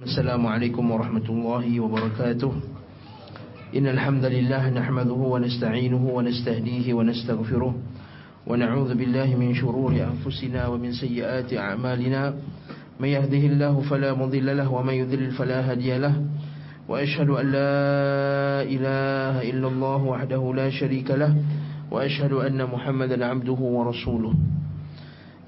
السلام عليكم ورحمة الله وبركاته. إن الحمد لله نحمده ونستعينه ونستهديه ونستغفره ونعوذ بالله من شرور أنفسنا ومن سيئات أعمالنا. من يهده الله فلا مضل له ومن يذلل فلا هدي له. وأشهد أن لا إله إلا الله وحده لا شريك له. وأشهد أن محمدا عبده ورسوله.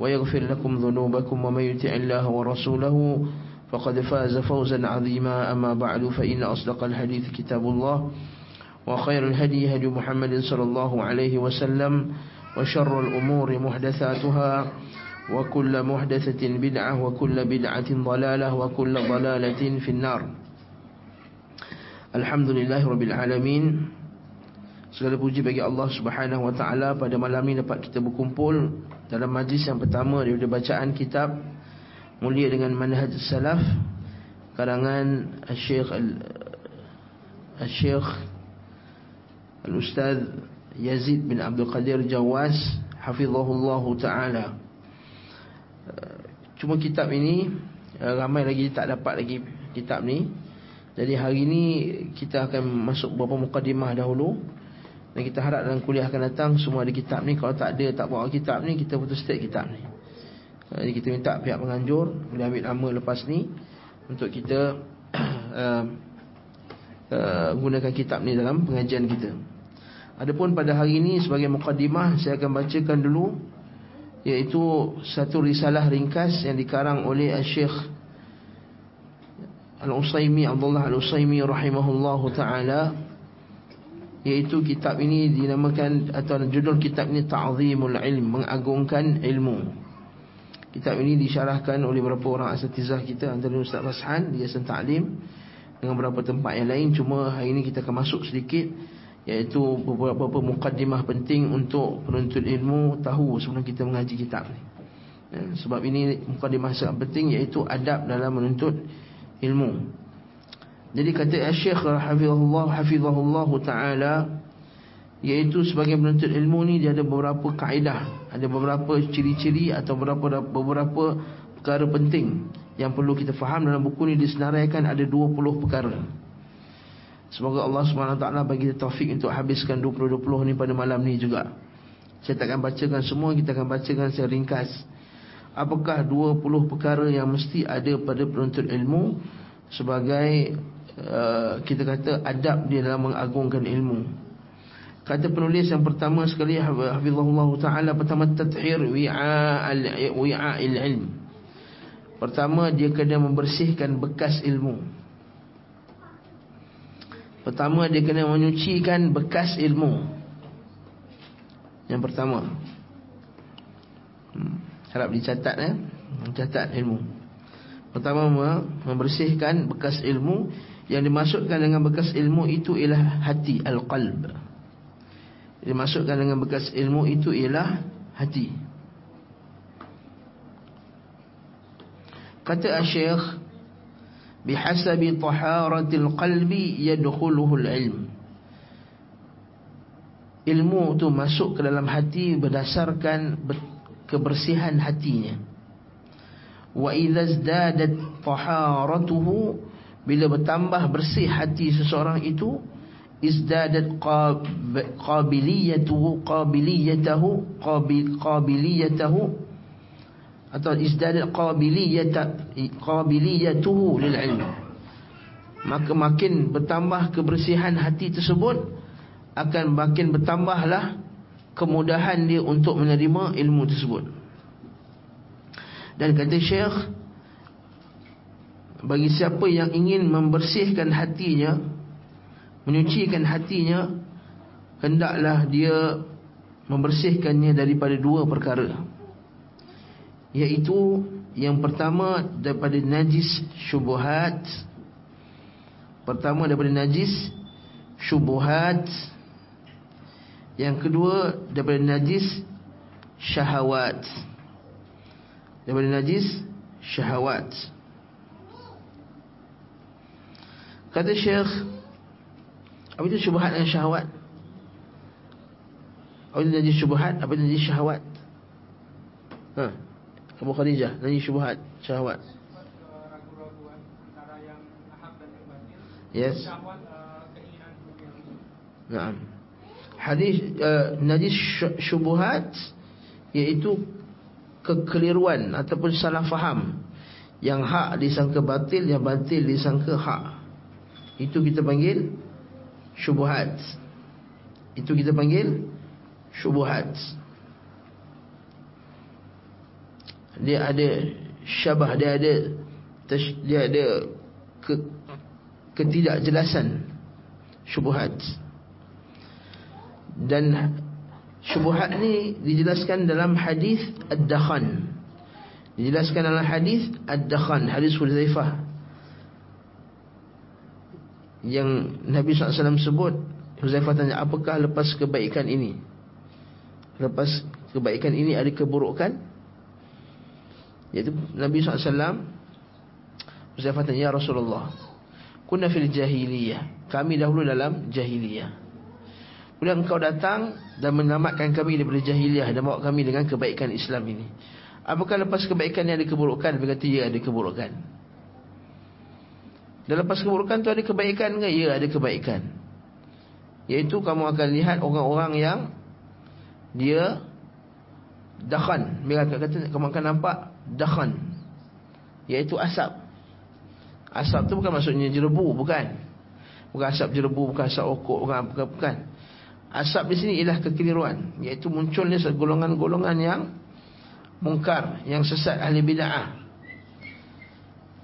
ويغفر لكم ذنوبكم ومن يطع الله ورسوله فقد فاز فوزا عظيما. أما بعد فإن أصدق الحديث كتاب الله وخير الهدي هدي محمد صلى الله عليه وسلم وشر الأمور محدثاتها وكل محدثة بدعة وكل بدعة ضلالة وكل ضلالة في النار. الحمد لله رب العالمين Segala puji bagi Allah Subhanahu Wa Taala. Pada malam ini dapat kita berkumpul dalam majlis yang pertama daripada bacaan kitab Mulia dengan Manhaj Salaf karangan Syekh Al-Syekh Al-Ustaz Yazid bin Abdul Qadir Jawas hafizahullahu taala. Cuma kitab ini ramai lagi tak dapat lagi kitab ni. Jadi hari ini kita akan masuk beberapa mukadimah dahulu dan kita harap dalam kuliah akan datang semua ada kitab ni. Kalau tak ada, tak bawa kitab ni Kita putus state kitab ni. Jadi kita minta pihak penganjur Boleh ambil nama lepas ni Untuk kita uh, uh, Gunakan kitab ni dalam pengajian kita. Adapun pada hari ini Sebagai mukadimah Saya akan bacakan dulu Iaitu Satu risalah ringkas Yang dikarang oleh Syekh Al-Usaymi Abdullah Al-Usaymi Rahimahullahu Ta'ala Iaitu kitab ini dinamakan atau judul kitab ini Ta'zimul Ilm, mengagungkan ilmu. Kitab ini disyarahkan oleh beberapa orang asatizah kita antara Ustaz Rashan di Yayasan Ta'lim dengan beberapa tempat yang lain cuma hari ini kita akan masuk sedikit iaitu beberapa mukaddimah penting untuk penuntut ilmu tahu sebelum kita mengaji kitab ni. Ya, sebab ini mukaddimah sangat penting iaitu adab dalam menuntut ilmu. Jadi kata Syekh Hafizahullah Hafizahullah Ta'ala Iaitu sebagai penuntut ilmu ni Dia ada beberapa kaedah Ada beberapa ciri-ciri atau beberapa beberapa perkara penting Yang perlu kita faham. Dalam buku ni Disenaraikan ada 20 perkara. Semoga Allah SWT bagi kita taufik untuk habiskan 20-20 ni pada malam ni juga. Saya takkan bacakan semua Kita akan bacakan secara ringkas. Apakah 20 perkara yang mesti ada pada penuntut ilmu Sebagai Uh, kita kata adab dia dalam mengagungkan ilmu. Kata penulis yang pertama sekali hafizahullah taala pertama tathhir wi'a al-wi'a'il ilm. Pertama dia kena membersihkan bekas ilmu. Pertama dia kena menyucikan bekas ilmu. Yang pertama. Hmm, harap dicatat ya. Mencatat ilmu. Pertama membersihkan bekas ilmu yang dimasukkan dengan bekas ilmu itu ialah hati al-qalb. Dimasukkan dengan bekas ilmu itu ialah hati. Kata Syekh bihasabi taharatil qalbi yadkhuluhu al-ilm. Ilmu itu masuk ke dalam hati berdasarkan kebersihan hatinya. Wa idza izdadat taharatuhu bila bertambah bersih hati seseorang itu izdadat qabiliyatuhu qabiliyatahu qabil qabiliyatahu atau izdadat qabiliyata qabiliyatuhu lil ilm maka makin bertambah kebersihan hati tersebut akan makin bertambahlah kemudahan dia untuk menerima ilmu tersebut. Dan kata syekh bagi siapa yang ingin membersihkan hatinya menyucikan hatinya hendaklah dia membersihkannya daripada dua perkara iaitu yang pertama daripada najis syubhat Pertama daripada najis syubuhat. Yang kedua daripada najis syahwat. Daripada najis syahwat. Kata Syekh apa itu syubhat dan syahwat? Apa itu najis syubhat? Apa itu najis syahwat? Ha. Abu Khadijah, najis syubhat, syahwat. Yes. Naam. Hadis uh, najis syubhat iaitu kekeliruan ataupun salah faham yang hak disangka batil yang batil disangka hak. Itu kita panggil syubhat. Itu kita panggil syubhat. Dia ada syabah, dia ada dia ada ke, ketidakjelasan syubhat dan syubhat ni dijelaskan dalam hadis ad-dakhan dijelaskan dalam hadis ad-dakhan hadis Huzaifah yang Nabi SAW sebut Huzaifah tanya apakah lepas kebaikan ini lepas kebaikan ini ada keburukan iaitu Nabi SAW Huzaifah tanya ya Rasulullah Kuna fil jahiliyah. Kami dahulu dalam jahiliyah. Kemudian engkau datang dan menyelamatkan kami daripada jahiliyah dan bawa kami dengan kebaikan Islam ini. Apakah lepas kebaikan yang ada keburukan? Dia kata ya ada keburukan. Dan lepas keburukan tu ada kebaikan ke? Ya ada kebaikan. Iaitu kamu akan lihat orang-orang yang dia dakhan. Kata kamu akan nampak dakhan. Iaitu asap. Asap tu bukan maksudnya jerebu, bukan. Bukan asap jerebu, bukan asap okok, bukan, bukan, bukan. Asap di sini ialah kekeliruan. Iaitu munculnya golongan-golongan yang mungkar, yang sesat ahli bida'ah.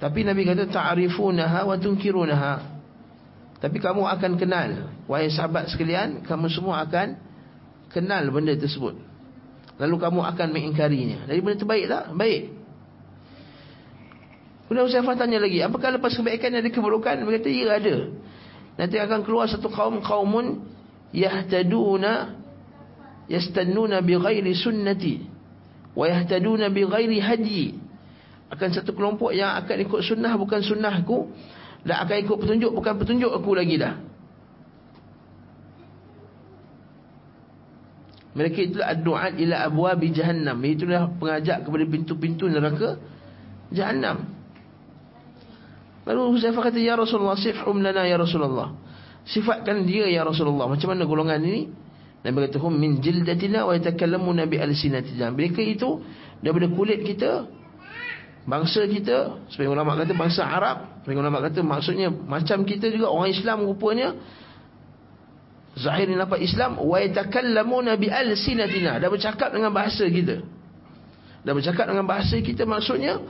Tapi Nabi kata, ta'arifunaha wa tunkirunaha. Tapi kamu akan kenal. Wahai sahabat sekalian, kamu semua akan kenal benda tersebut. Lalu kamu akan mengingkarinya. Jadi benda itu baik tak? Baik. Kemudian Usaifah tanya lagi, apakah lepas kebaikan ada keburukan? Dia kata, ya ada. Nanti akan keluar satu kaum kaumun yahtaduna yastannuna bi ghairi sunnati wa yahtaduna bi ghairi hadi. Akan satu kelompok yang akan ikut sunnah bukan sunnahku dan akan ikut petunjuk bukan petunjuk aku lagi dah. Mereka itulah ad-du'at ila abwabi jahannam. Itulah pengajak kepada pintu-pintu neraka jahannam. Lalu Huzaifah kata ya Rasulullah sifhum lana ya Rasulullah. Sifatkan dia ya Rasulullah. Macam mana golongan ini? Nabi kata hum min jildatina wa yatakallamuna bi alsinatina. Mereka itu daripada kulit kita bangsa kita sebagai ulama kata bangsa Arab sebagai ulama kata maksudnya macam kita juga orang Islam rupanya zahir ni nampak Islam wa yatakallamuna bi alsinatina dah bercakap dengan bahasa kita dah bercakap dengan bahasa kita maksudnya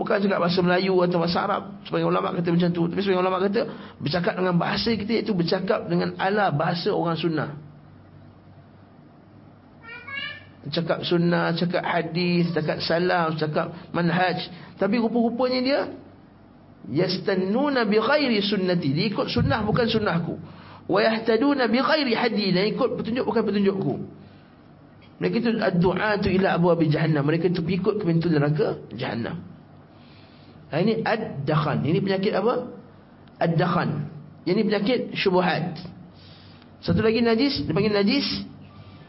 Bukan cakap bahasa Melayu atau bahasa Arab. Sebagai ulama kata macam tu. Tapi sebagai ulama kata, bercakap dengan bahasa kita iaitu bercakap dengan ala bahasa orang sunnah. Cakap sunnah, cakap hadis, cakap salam, cakap manhaj. Tapi rupa-rupanya dia, yastannuna bi ghairi sunnati. Dia ikut sunnah bukan sunnahku. Wa yahtaduna bi ghairi hadi. Dan ikut petunjuk bukan petunjukku. Mereka itu ad-du'atu ila abu abi jahannam. Mereka itu ikut ke pintu neraka jahannam. Ha, ini ad-dakhan. Ini penyakit apa? Ad-dakhan. Ini penyakit syubuhat. Satu lagi najis, dipanggil najis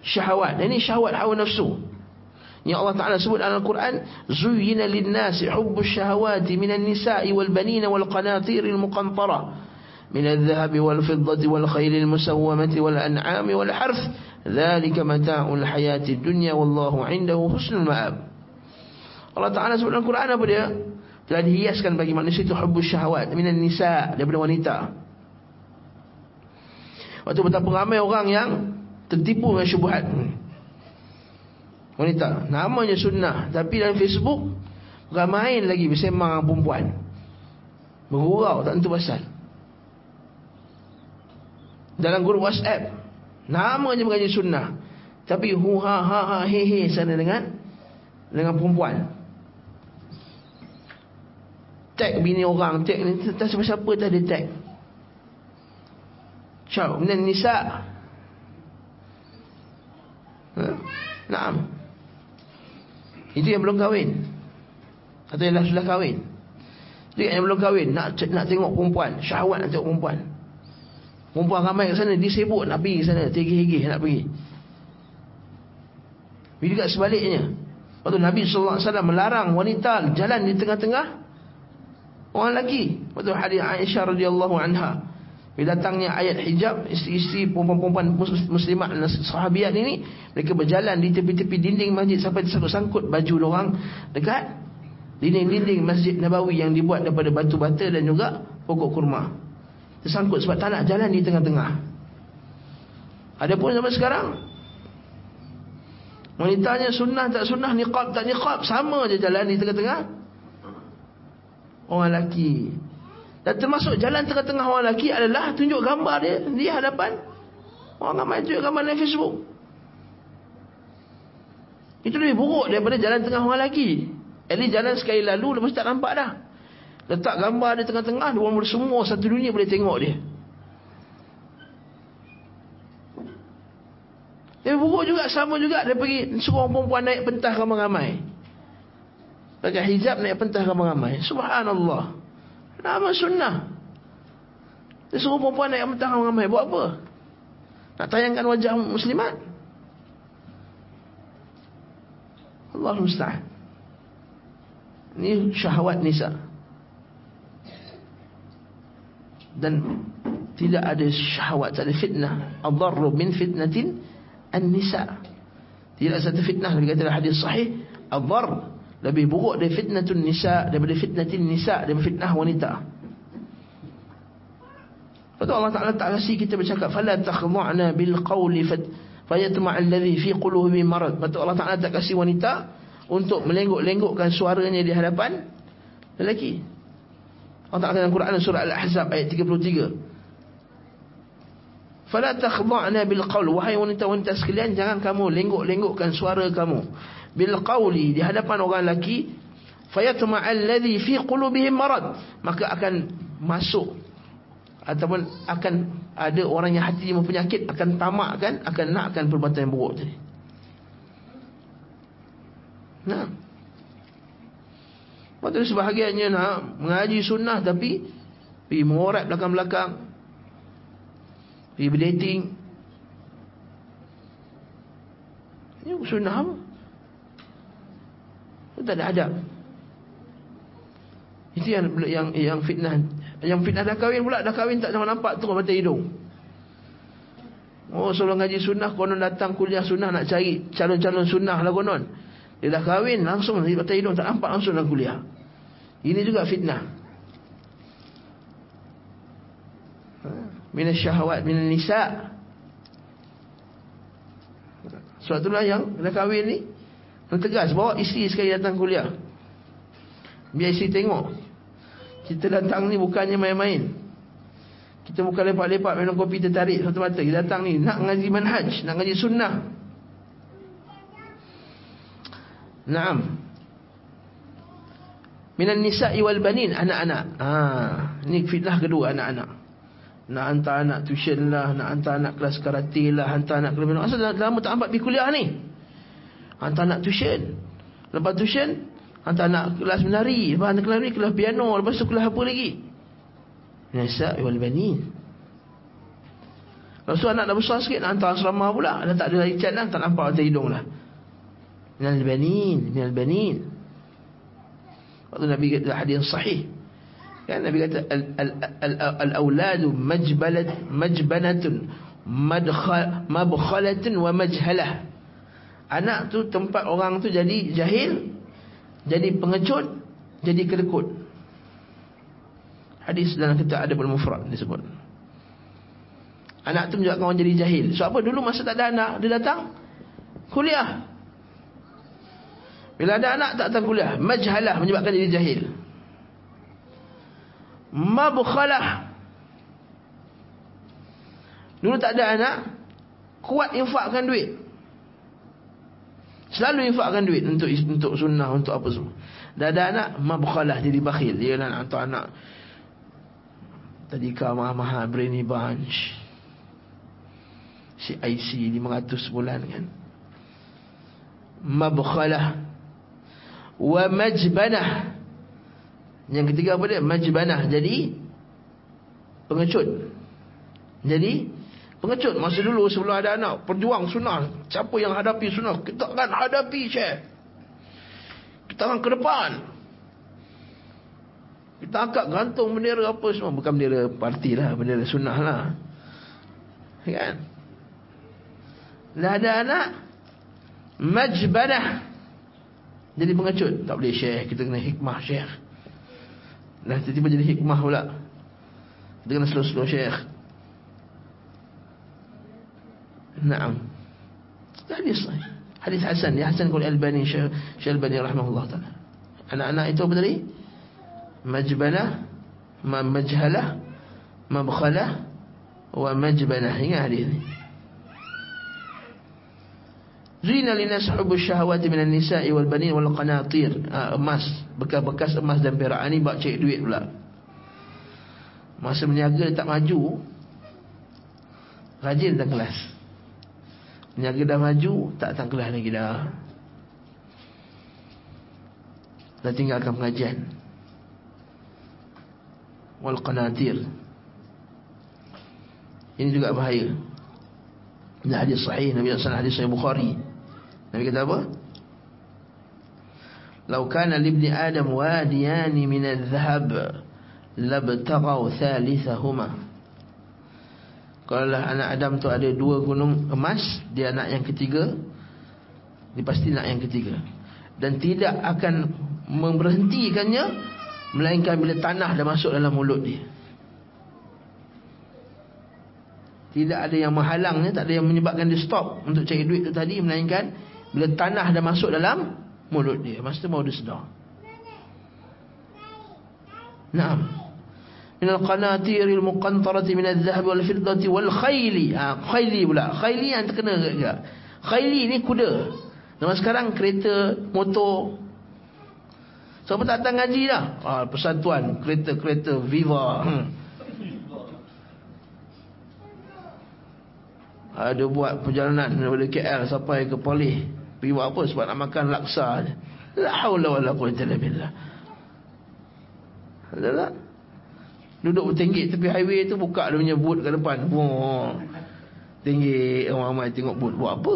syahwat. Ini syahwat hawa nafsu. Yang Allah Taala sebut dalam Al-Quran, "Zuyyina lin-nasi hubbus syahawati minan nisa'i wal banina wal qanatiril muqantara." من الذهب والفضة والخيل المسومة والأنعام والحرث ذلك متاع الحياة الدنيا والله عنده حسن المآب Allah Ta'ala sebut dalam Quran apa dia? telah dihiaskan bagi manusia itu hubbus syahwat minan nisa daripada wanita. Waktu betapa ramai orang yang tertipu dengan syubhat. Wanita, namanya sunnah, tapi dalam Facebook ramai lagi bersemang perempuan. Bergurau tak tentu pasal. Dalam grup WhatsApp, namanya mengaji sunnah, tapi hu ha ha ha he he sana dengan dengan perempuan tag bini orang tag ni tak siapa-siapa dah dia tag syahwat minan nisa ha? Naam. Itu yang belum kahwin. Atau yang sudah kahwin. Dia yang belum kahwin Nak nak tengok perempuan. Syahwat nak tengok perempuan. Perempuan ramai kat sana Dia sibuk nak pergi sana Tegih-tegih nak pergi. Tapi juga sebaliknya. Waktu Nabi SAW melarang wanita Jalan di tengah-tengah Orang lelaki. Waktu hadis Aisyah radhiyallahu anha bila datangnya ayat hijab Isteri-isteri perempuan-perempuan muslimat dan sahabiat ini Mereka berjalan di tepi-tepi dinding masjid Sampai tersangkut baju orang Dekat dinding-dinding masjid Nabawi Yang dibuat daripada batu bata dan juga pokok kurma. Tersangkut sebab tak nak jalan di tengah-tengah. Adapun zaman sekarang Wanitanya sunnah tak sunnah Niqab tak niqab Sama je jalan di tengah-tengah. Orang lelaki dan termasuk jalan tengah-tengah orang lelaki adalah tunjuk gambar dia di hadapan orang ramai tunjuk gambar di Facebook. Itu lebih buruk daripada jalan tengah orang lelaki. Eli jalan sekali lalu lepas tak nampak dah. Letak gambar di tengah-tengah orang semua satu dunia boleh tengok dia. Lebih buruk juga sama juga dia pergi suruh perempuan naik pentas ramai-ramai. Pakai hijab naik pentas ramai-ramai. Subhanallah. Nama sunnah. Dia suruh perempuan naik mentah ramai. Buat apa? Nak tayangkan wajah muslimat? Allah musta'an. Ini syahwat nisa. Dan tidak ada syahwat, tak ada fitnah. Adarru min fitnatin an-nisa. Tidak satu fitnah. Nabi kata hadis sahih. Adarru lebih buruk dari fitnatun nisa daripada fitnatin nisa daripada fitnah wanita. Lepas Allah Taala tak kasi kita bercakap fala takhdha'na bil qawli fayatma' alladhi fi qulubi marad. Lepas Allah Taala tak kasi wanita untuk melengguk-lenggukkan suaranya di hadapan lelaki. Allah Taala dalam Quran surah Al-Ahzab ayat 33. Fala takhdha'na bil qawl wahai wanita-wanita sekalian jangan kamu lengguk-lenggukkan suara kamu bil qawli di hadapan orang lelaki fayatma alladhi fi qulubihim marad. Maka akan masuk ataupun akan ada orang yang hati mempunyai penyakit akan tamakkan akan nakkan perbuatan yang buruk tadi nah. Waktu sebahagiannya nak mengaji sunnah tapi pergi mengorat belakang-belakang. Pergi berdating. Ini sunnah apa? Tak ada adab. Itu yang yang yang fitnah. Yang fitnah dah kahwin pula, dah kahwin tak nampak terus mata hidung. Oh, sebelum ngaji sunnah konon datang kuliah sunnah nak cari calon-calon sunnah lah konon. Dia dah kahwin langsung mata hidung tak nampak langsung dalam kuliah. Ini juga fitnah. Minas syahwat minas nisa. Sebab itulah yang dah kahwin ni yang tegas bawa isteri sekali datang kuliah. Biar isteri tengok. Kita datang ni bukannya main-main. Kita bukan lepak-lepak minum kopi tertarik satu mata. Kita datang ni nak ngaji manhaj, nak ngaji sunnah. Naam. Minan nisa'i wal banin anak-anak. Ha, ni fitnah kedua anak-anak. Nak hantar anak tuition lah, nak hantar anak kelas karate lah, hantar anak kelas Asal lama tak nampak pergi kuliah ni. Hantar anak tuition. Lepas tuition Hantar anak kelas menari. Lepas anak kelas menari Kelas piano. Lepas tu kelas apa lagi? Nisa wal banin. Lepas tu anak dah besar sikit hantar asrama pula. Dah tak ada lagi cat lah Tak nampak atas hidung lah Minal banin Minal banin. Waktu Nabi kata hadis sahih. Kan Nabi kata Al-awladu majbalat Majbanatun Mabkhalatun Wa majhalah anak tu tempat orang tu jadi jahil jadi pengecut jadi kedekut hadis dalam kitab adabul mufrad disebut. Anak tu menyebabkan orang jadi jahil. Sebab apa? Dulu masa tak ada anak dia datang kuliah. Bila ada anak tak datang kuliah majhalah menyebabkan jadi jahil. Mabkhalah dulu tak ada anak kuat infakkan duit Selalu infakkan duit untuk untuk sunnah, untuk apa semua. Dah ada anak, mabkhalah jadi bakhil. Dia nak hantar anak. Tadi kau mahal-mahal, brainy bunch. si IC 500 sebulan kan mabkhalah wa majbanah yang ketiga apa dia majbanah jadi pengecut jadi pengecut masa dulu sebelum ada anak perjuang sunnah. Siapa yang hadapi sunnah? Kita akan hadapi syekh. Kita akan ke depan. Kita angkat gantung bendera apa semua. Bukan bendera parti lah bendera sunnah lah. Kan? Dah ada anak majbanah jadi pengecut. Tak boleh syekh. Kita kena hikmah syekh. Dah tiba-tiba jadi hikmah pula. Kita kena slow-slow syekh Naam. Hadis sahih. Hadis Hasan, ya Hasan qul Albani Syekh Albani rahimahullah taala. Anak-anak itu apa tadi? Majbanah, ma majhalah, mabkhalah wa majbanah. Ingat hadis ni. Zina linas hubu syahwati minan nisa'i wal banin wal qanatir. Ah, emas, bekas-bekas emas dan perak ni buat cek duit pula. Masa berniaga tak maju. Rajin datang kelas. Niaga dah maju Tak datang kelas lagi dah Dah tinggalkan pengajian. Wal qanatir. Ini juga bahaya. Ini hadis sahih Nabi SAW hadis sahih Bukhari. Nabi kata apa? Lau kana libni Adam wadiyani minal zahab Labtagaw thalithahumah kalau lah anak Adam tu ada dua gunung emas Dia anak yang ketiga Dia pasti nak yang ketiga. Dan tidak akan Memberhentikannya Melainkan bila tanah dah masuk dalam mulut dia. Tidak ada yang menghalangnya Tak ada yang menyebabkan dia stop Untuk cari duit tu tadi Melainkan Bila tanah dah masuk dalam Mulut dia. Masa tu baru dia sedar. Naam muqantarati minal zahab wal fiddati wal khayli. Ha, khayli pula. Khayli yang terkena juga. Khayli ni kuda. Zaman sekarang kereta motor. Siapa tak datang ngaji dah? Ha, persatuan kereta-kereta Viva. Hmm. ada buat perjalanan daripada KL sampai ke Polih pergi buat apa? Sebab nak makan laksa la haula wala quwwata illa billah. Adalah Duduk bertenggik tepi highway tu Buka dia punya boot ke depan. Wah. Tenggik Ramai-ramai tengok boot. Buat apa?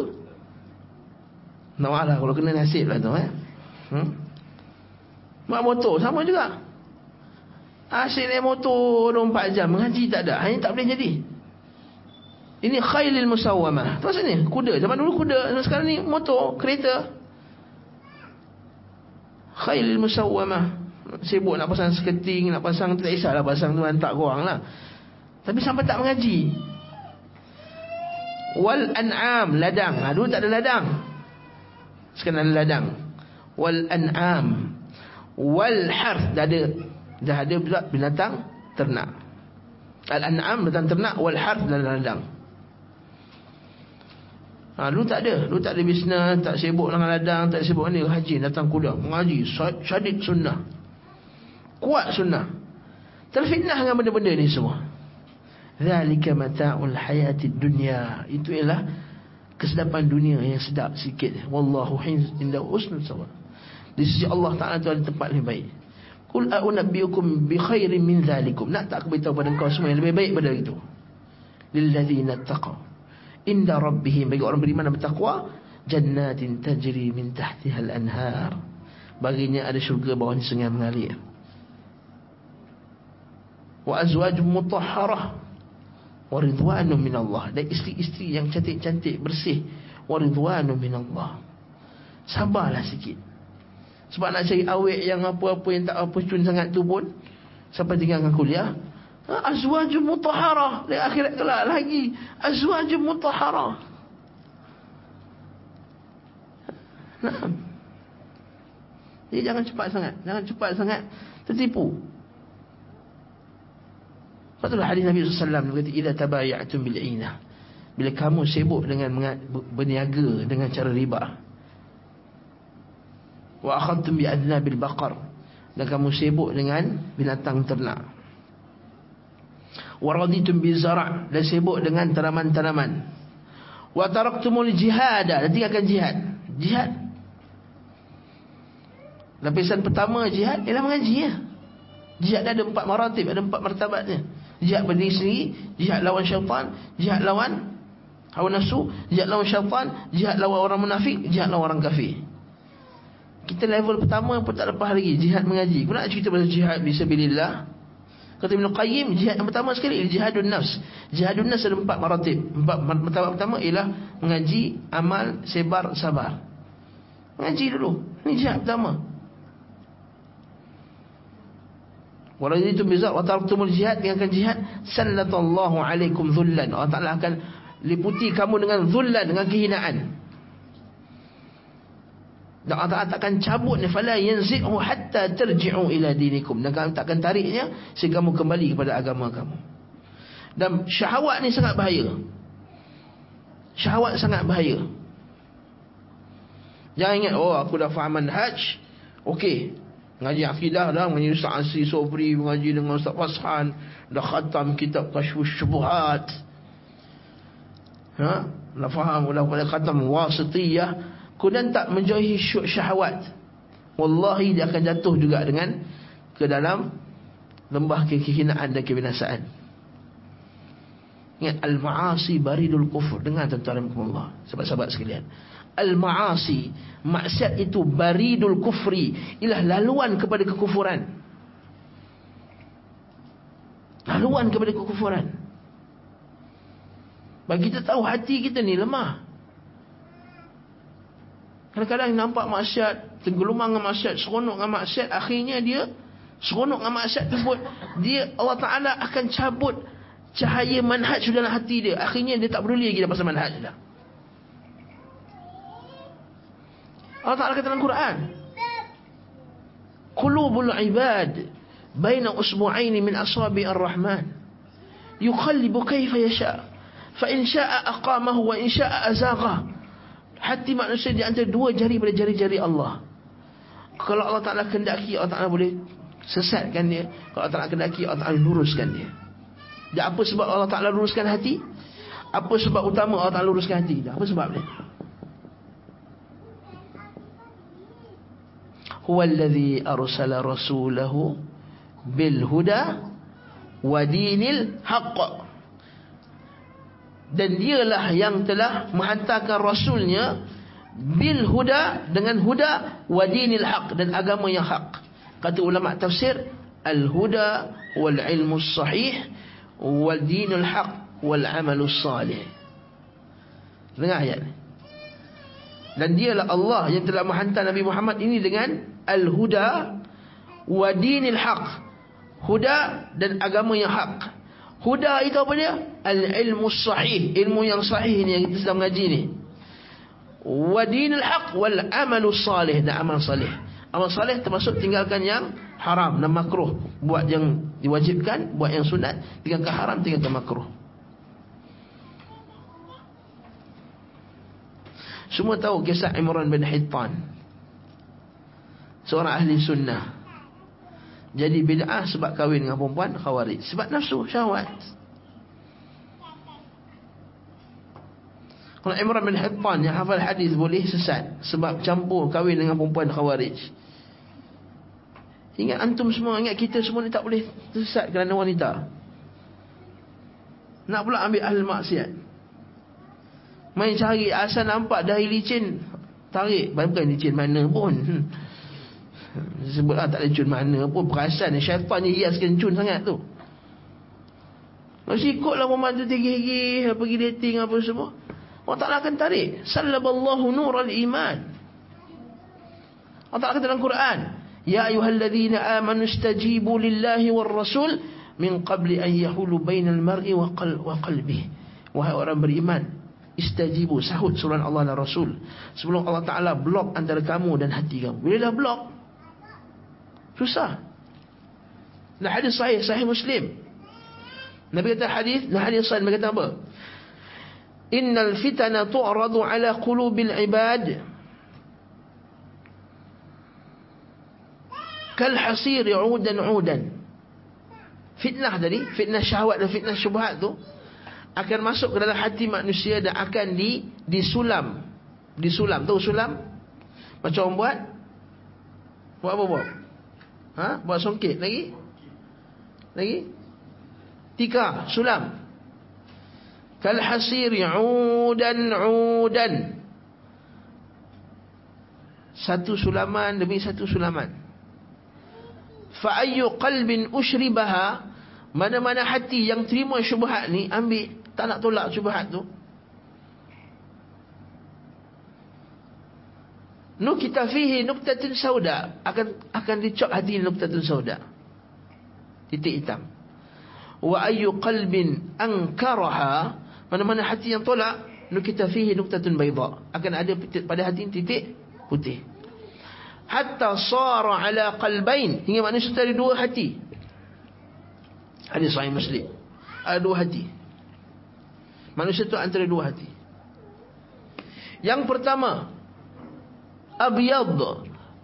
Nak lah kalau kena nasib lah tu eh? hmm? Mak motor sama juga. Asyik naik motor 24 jam Mengaji tak ada. Hanya tak boleh jadi. Ini khailil musawamah Tu ni Kuda. Zaman dulu kuda Sekarang ni motor Kereta. Khailil musawamah sibuk nak pasang sketing, nak pasang tak kisahlah pasang tu hantar korang lah. Tapi sampai tak mengaji. Wal an'am, ladang. Ha, dulu tak ada ladang. Sekarang ada ladang. Wal an'am. Wal harf, dah ada. Dah ada pula binatang ternak. Al an'am, binatang ternak. Wal harf, dah ada ladang. Ha, dulu tak ada. Dulu tak ada bisnes, tak sibuk dengan ladang, tak sibuk ni. Haji, datang kuda. Mengaji, syadid sunnah kuat sunnah. Terfitnah dengan benda-benda ni semua. Zalika mata'ul hayatid dunya. Itu ialah kesedapan dunia yang sedap sikit. Wallahu inda husnul sawab. Di sisi Allah Taala tu ada tempat lebih baik. Kul a'unabbiukum bi khairin min zalikum. Nak tak aku beritahu pada engkau semua yang lebih baik pada itu? Lilladzina taqaw. Inda rabbihim. Bagi orang beriman dan bertakwa jannatin tajri min tahtiha al-anhar baginya ada syurga bawahnya sungai mengalir wa azwaj mutahharah wa ridwanun min Allah dan isteri-isteri yang cantik-cantik bersih wa ridwanun min Allah sabarlah sikit. Sebab nak cari awet yang apa-apa yang tak apa cun sangat tu pun sampai tinggalkan kuliah ha, azwaj mutahharah. Di akhirat kelak lagi azwaj mutahharah. Nah jadi jangan cepat sangat jangan cepat sangat tertipu Tu hadis Nabi SAW kata idza tabayatum bil inah. Bila kamu sibuk dengan berniaga dengan cara riba. Wa akhadtum bi adnabil baqar. Dan kamu sibuk dengan binatang ternak. Wa raditum bi zara' dan sibuk dengan tanaman-tanaman. Wa taraktumul jihad dan tinggalkan jihad. Jihad. Lapisan pertama jihad ialah mengaji ya. Jihad ada empat maratib, ada empat martabatnya. Jihad berdiri sendiri, jihad lawan syaitan, jihad lawan hawa nafsu, jihad lawan syaitan, jihad lawan orang munafik, jihad lawan orang kafir. Kita level pertama pun tak lepas lagi Jihad mengaji. Kau nak cerita pasal jihad Bismillah. Kata Ibn Qayyim Jihad yang pertama sekali Jihadun nafs. Jihadun nafs ada empat maratib. Empat martabat pertama ialah Mengaji Amal Sebar Sabar. Mengaji dulu. Ini jihad pertama Walau itu bizar Watartumul jihad Tinggalkan jihad Sallatallahu alaikum dhullan. Allah Ta'ala akan Liputi kamu dengan dhullan Dengan kehinaan. Dan Allah takkan cabut ni fala yanzihu hatta tarji'u ila dinikum. Dan kamu takkan tariknya sehingga kamu kembali kepada agama kamu. Dan syahwat ni sangat bahaya. Syahwat sangat bahaya. Jangan ingat oh aku dah faham manhaj. Okey ngaji akidah dah mengaji Ustaz Asri Sobri mengaji dengan Ustaz Fashan dah khatam kitab Kashfus Syubuhat ha? Dah faham dah pada khatam wasitiyah kemudian tak menjauhi syahwat. Wallahi dia akan jatuh juga dengan ke dalam lembah kehinaan dan kebinasaan. Ingat al-ma'asi baridul kufur. Dengar tuan-tuan Allah sahabat-sahabat sekalian al-ma'asi. Maksiat itu baridul kufri. Ialah laluan kepada kekufuran. Laluan kepada kekufuran. Bagi kita tahu hati kita ni lemah. Kadang-kadang nampak maksiat, tenggelumang dengan maksiat, seronok dengan maksiat, akhirnya dia seronok dengan maksiat tersebut, dia Allah Taala akan cabut cahaya manhaj dalam hati dia. Akhirnya dia tak peduli lagi pasal manhaj dah. Allah Taala kata dalam Quran, "Qulubul ibad baina usbu'aini min asabi ar-Rahman, yuqallibu kayfa yasha, fa in sha'a aqamahu wa in sha'a azaghahu." Hati manusia di antara dua jari pada jari-jari Allah. Kalau Allah Ta'ala kendaki, Allah Ta'ala boleh sesatkan dia. Kalau Allah Ta'ala kendaki, Allah Ta'ala luruskan dia. Dan apa sebab Allah Ta'ala luruskan hati? Apa sebab utama Allah Ta'ala luruskan hati? Dan apa sebab dia? Huwallazi arsala rasulahu bil huda wa dinil haqq. Dan dialah yang telah menghantarkan rasulnya bil huda dengan huda wa dinil haq dan agama yang hak kata ulama tafsir al huda wal ilmu sahih wal dinul haq wal amalus salih. Dengar ayat ni. Dan dialah Allah yang telah menghantar Nabi Muhammad ini dengan al huda wa dinil haq huda dan agama yang hak Huda itu apa dia? Al-ilmu sahih. Ilmu yang sahih ni yang kita sedang mengaji ni. Wa dinul haq wal amalu salih. Dan amal salih. Amal salih termasuk tinggalkan yang haram dan makruh. Buat yang diwajibkan, buat yang sunat. Tinggalkan haram, tinggalkan makruh. Semua tahu kisah Imran bin Hittan. Seorang ahli sunnah. Jadi bid'ah sebab kahwin dengan perempuan khawarij. Sebab nafsu syahwat. Kalau Imran bin Hittan yang hafal hadis boleh sesat sebab campur kahwin dengan perempuan khawarij. Ingat antum semua ingat kita semua ni tak boleh sesat kerana wanita. Nak pula ambil ahli maksiat. Main cari asal nampak dahi licin tarik. Bukan licin mana pun Sebutlah tak ada cun mana pun Perasan syaitan ni hiaskan cun sangat tu. Masih ikutlah Muhammad tu tinggi-tinggi Pergi dating apa semua. Allah Ta'ala akan tarik. Sallaballahu nural iman. Allah Ta'ala kata dalam Quran Ya ayuhalladzina amanu stajibu lillahi wal rasul Min qabli an yahulu bainal mar'i wa, qal wa qalbih Wahai orang beriman Istajibu sahut surah Allah dan Rasul. Sebelum Allah Ta'ala blok antara kamu dan hati kamu. Bila dah blok Susah. Nah hadis sahih, sahih Muslim. Nabi kata hadis, nah hadis sahih Nabi kata apa? Innal fitana tu'radu ala qulubil ibad. Kal hasir udan udan. Fitnah tadi, fitnah syahwat dan fitnah syubhat tu akan masuk ke dalam hati manusia dan akan di disulam. Disulam. Tahu sulam? Macam orang buat? Buat apa buat? Ha? Buat songkit lagi? Lagi? Tika, sulam. Kal hasiri udan udan. Satu sulaman demi satu sulaman. Fa ayyu qalbin ushribaha mana-mana hati yang terima syubhat ni ambil tak nak tolak syubhat tu. Nukita fihi nuktatun sauda akan akan dicop hati nuktatun sauda. Titik hitam. Wa ayyu qalbin ankaraha mana-mana hati yang tolak nukita fihi nuktatun bayda akan ada pada hati titik putih. Hatta sara ala qalbain hingga manusia ada dua hati. Hadis sahih Muslim. Ada dua hati. Manusia itu antara dua hati. Yang pertama,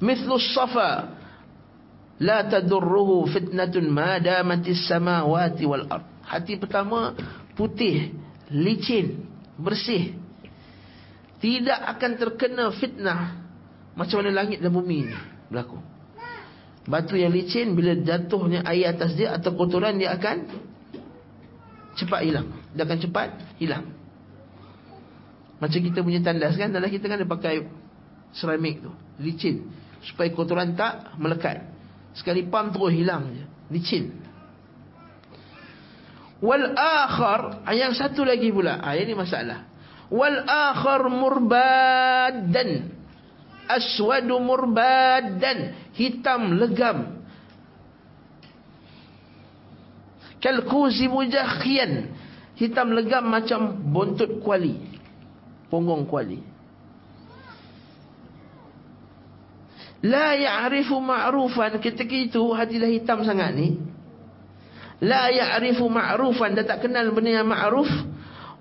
mithlu safa la tadurruhu fitnatun ma damatis samawati wal ard. Hati pertama putih, licin, bersih. Tidak akan terkena fitnah macam mana langit dan bumi ini berlaku. Batu yang licin bila jatuhnya air atas dia atau kotoran dia akan cepat hilang. Dia akan cepat hilang. Macam kita punya tandas kan, tandas kita kan dia pakai seramik tu, licin supaya kotoran tak melekat. Sekali pam terus hilang je, licin. Wal akhar, yang satu lagi pula. Ah ini masalah. Wal akhar murbadan aswadu murbadan hitam legam kalkuzi mujakhian hitam legam macam buntut kuali punggung kuali la ya'rifu ma'rufan. Ketika itu hati dah hitam sangat ni. La ya'rifu ma'rufan. Dah tak kenal benda yang ma'ruf.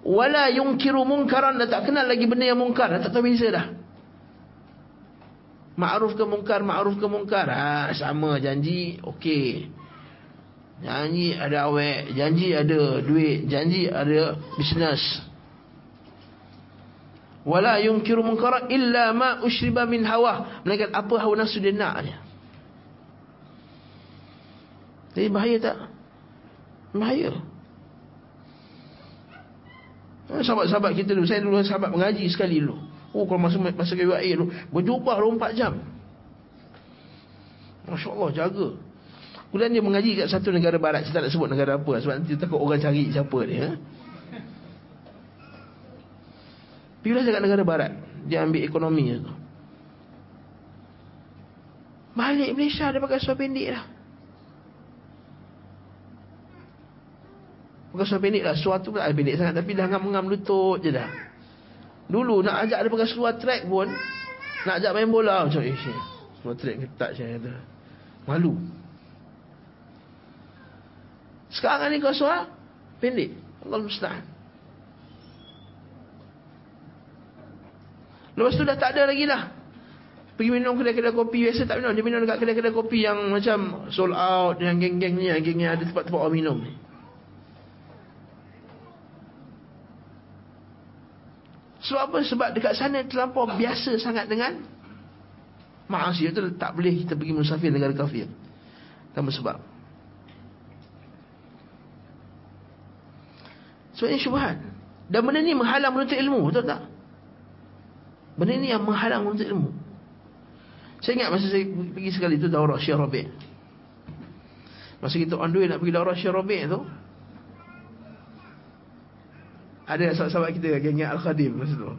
Wala yunkiru munkaran. Dah tak kenal lagi benda yang mungkar. Dah tak tahu beza dah. Ma'ruf ke mungkar, ma'ruf ke mungkar. Ha, sama. Janji, okey. Janji ada awet, janji ada duit, janji ada bisnes. Wala yunkiru munkara illa ma ushriba min hawa. Mereka apa hawa nafsu dia nak dia. Jadi bahaya tak? Bahaya. Ha, sahabat-sahabat kita dulu, saya dulu sahabat mengaji sekali dulu. Oh kalau masa masa kaya air tu berjubah 24 jam. Masya-Allah jaga. Kemudian dia mengaji kat satu negara barat, saya tak nak sebut negara apa sebab nanti takut orang cari siapa dia. Pergilah dekat negara barat, dia ambil ekonomi tu. Balik Malaysia dia pakai seluar pendek dah. Pakai seluar pendek lah. Sesuatu pula pendek sangat tapi dah ngam-ngam lutut je dah. Dulu nak ajak dia pakai seluar track pun Nak ajak main bola Macam eh Seluar track ketat saya kata Malu Sekarang ni kau seluar Pendek Allah mustahil Lepas tu dah tak ada lagi lah Pergi minum kedai-kedai kopi Biasa tak minum Dia minum dekat kedai-kedai kopi Yang macam sold out Yang geng-geng ni Yang geng-geng ada tempat-tempat orang minum ni Sebab apa? Sebab dekat sana terlampau biasa sangat dengan maksiat itu tak boleh kita pergi musafir negara kafir. Tanpa sebab. Sebab ini syubhat. Dan benda ni menghalang menuntut ilmu, betul tak? Benda ni yang menghalang menuntut ilmu. Saya ingat masa saya pergi sekali itu daurah Syekh Rabi'. Masa kita on the way nak pergi daurah Syekh Rabi' tu, ada sahabat-sahabat kita geng Al-Khadim masa tu.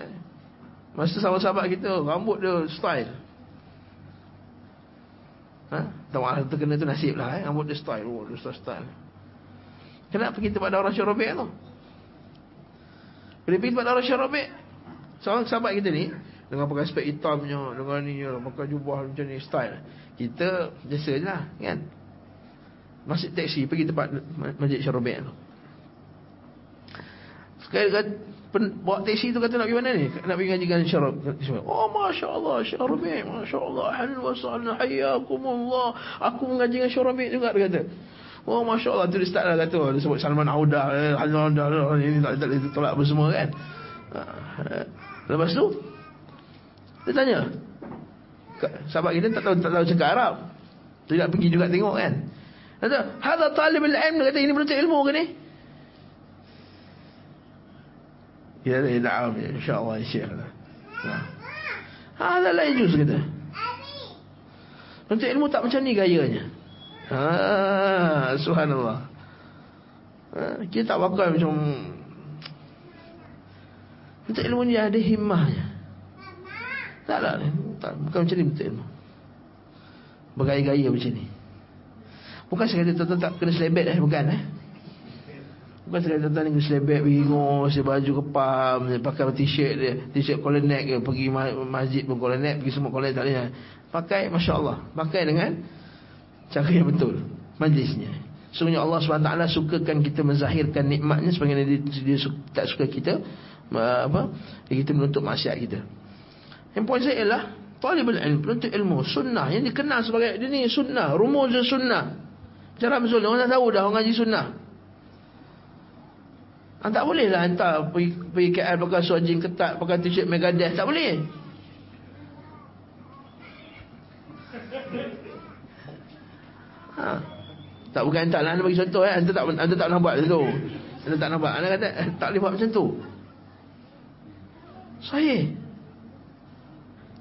Eh. Masa tu sahabat-sahabat kita rambut dia style. Ha? Tak maaf terkena tu nasib lah eh. Rambut dia style. Oh, dia style. Kenapa pergi tempat Daurah Syarabik tu? Bila pergi tempat Daurah Syarabik, seorang sahabat kita ni, dengan pakai spek hitamnya, dengan ni, pakai jubah macam ni, style. Kita biasa je lah, kan? Masuk taksi, pergi tempat Masjid Syarabik tu. Sekali kata, bawa taksi tu kata nak pergi mana ni? Nak pergi ngaji dengan syarab. Oh, Masya Allah, syarabik. Masya Allah, halil wa sa'ala, hayakumullah. Aku mengaji dengan syarabik juga, dia kata. Oh Masya Allah tu dia start lah kata Dia sebut Salman Audah eh, Salman Audah Ini tak boleh tolak apa semua kan uh, Lepas tu Dia tanya Sahabat kita tak tahu tak tahu cakap Arab Tidak pergi juga tengok kan Kata Hadha talib al-ilm Dia kata ini menuntut ilmu ke ni Ya, ya, na'am, insyaAllah, insyaAllah. Hadha la yajuz kata. Untuk ilmu tak macam ni gayanya. Ha, subhanallah. Ha, kita tak bakal macam untuk ilmu ni ada himmahnya. Taklah, tak bukan macam ni untuk ilmu. Bergaya-gaya macam ni. Bukan sekadar tuan tak kena selebet eh, bukan eh. Bukan sekadar tuan-tuan ni kena selebet, bingung, saya baju kepam, pakai t-shirt dia, t-shirt neck dia, pergi masjid pun collar neck, pergi semua collar tak boleh. Pakai, Masya Allah, pakai dengan cara yang betul, majlisnya. Sebenarnya Allah SWT sukakan kita menzahirkan nikmatnya sebagaimana dia, dia, dia tak suka kita apa kita menuntut maksiat kita. Yang poin saya ialah talibul ilm, penuntut ilmu, sunnah yang dikenal sebagai dia ni sunnah, rumus sunnah. Cara betul orang dah tahu dah orang ngaji sunnah. Ah, tak boleh lah hantar pergi, pergi KL pakai suajin ketat, pakai t-shirt Megadeth. Tak boleh. Ha. Tak bukan hantar lah. Anda bagi contoh eh. Anda tak, anda tak nak buat macam tu. Anda tak nak buat. Anda kata eh, tak boleh buat macam tu. Sahih.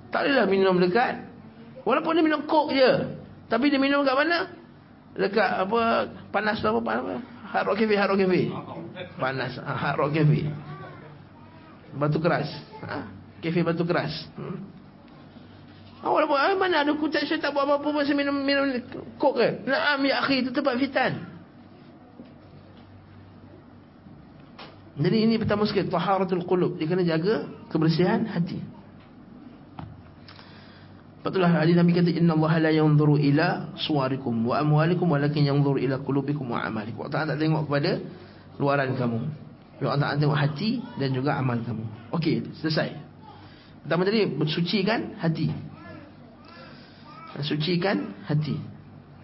Tak bolehlah minum dekat. Walaupun dia minum kok je. Tapi dia minum kat mana? Dekat apa? Panas apa? Panas, hard rock cafe, hard rock cafe. Panas. Ha, hard rock cafe. Batu keras. Ha, cafe batu keras. Hmm. Oh, walaupun eh, mana ada kutat saya tak buat apa-apa saya minum minum kok ke? Naam ya akhi itu tempat fitan. Jadi ini pertama sekali taharatul qulub. Dia kena jaga kebersihan hati. Patutlah hadis Nabi kata inna Allah la yanzuru ila suwarikum wa amwalikum walakin yanzuru ila qulubikum wa a'malikum. Allah tak tengok kepada luaran kamu. Allah Taala tengok hati dan juga amal kamu. Okey, selesai. Pertama tadi bersucikan hati. Sucikan hati.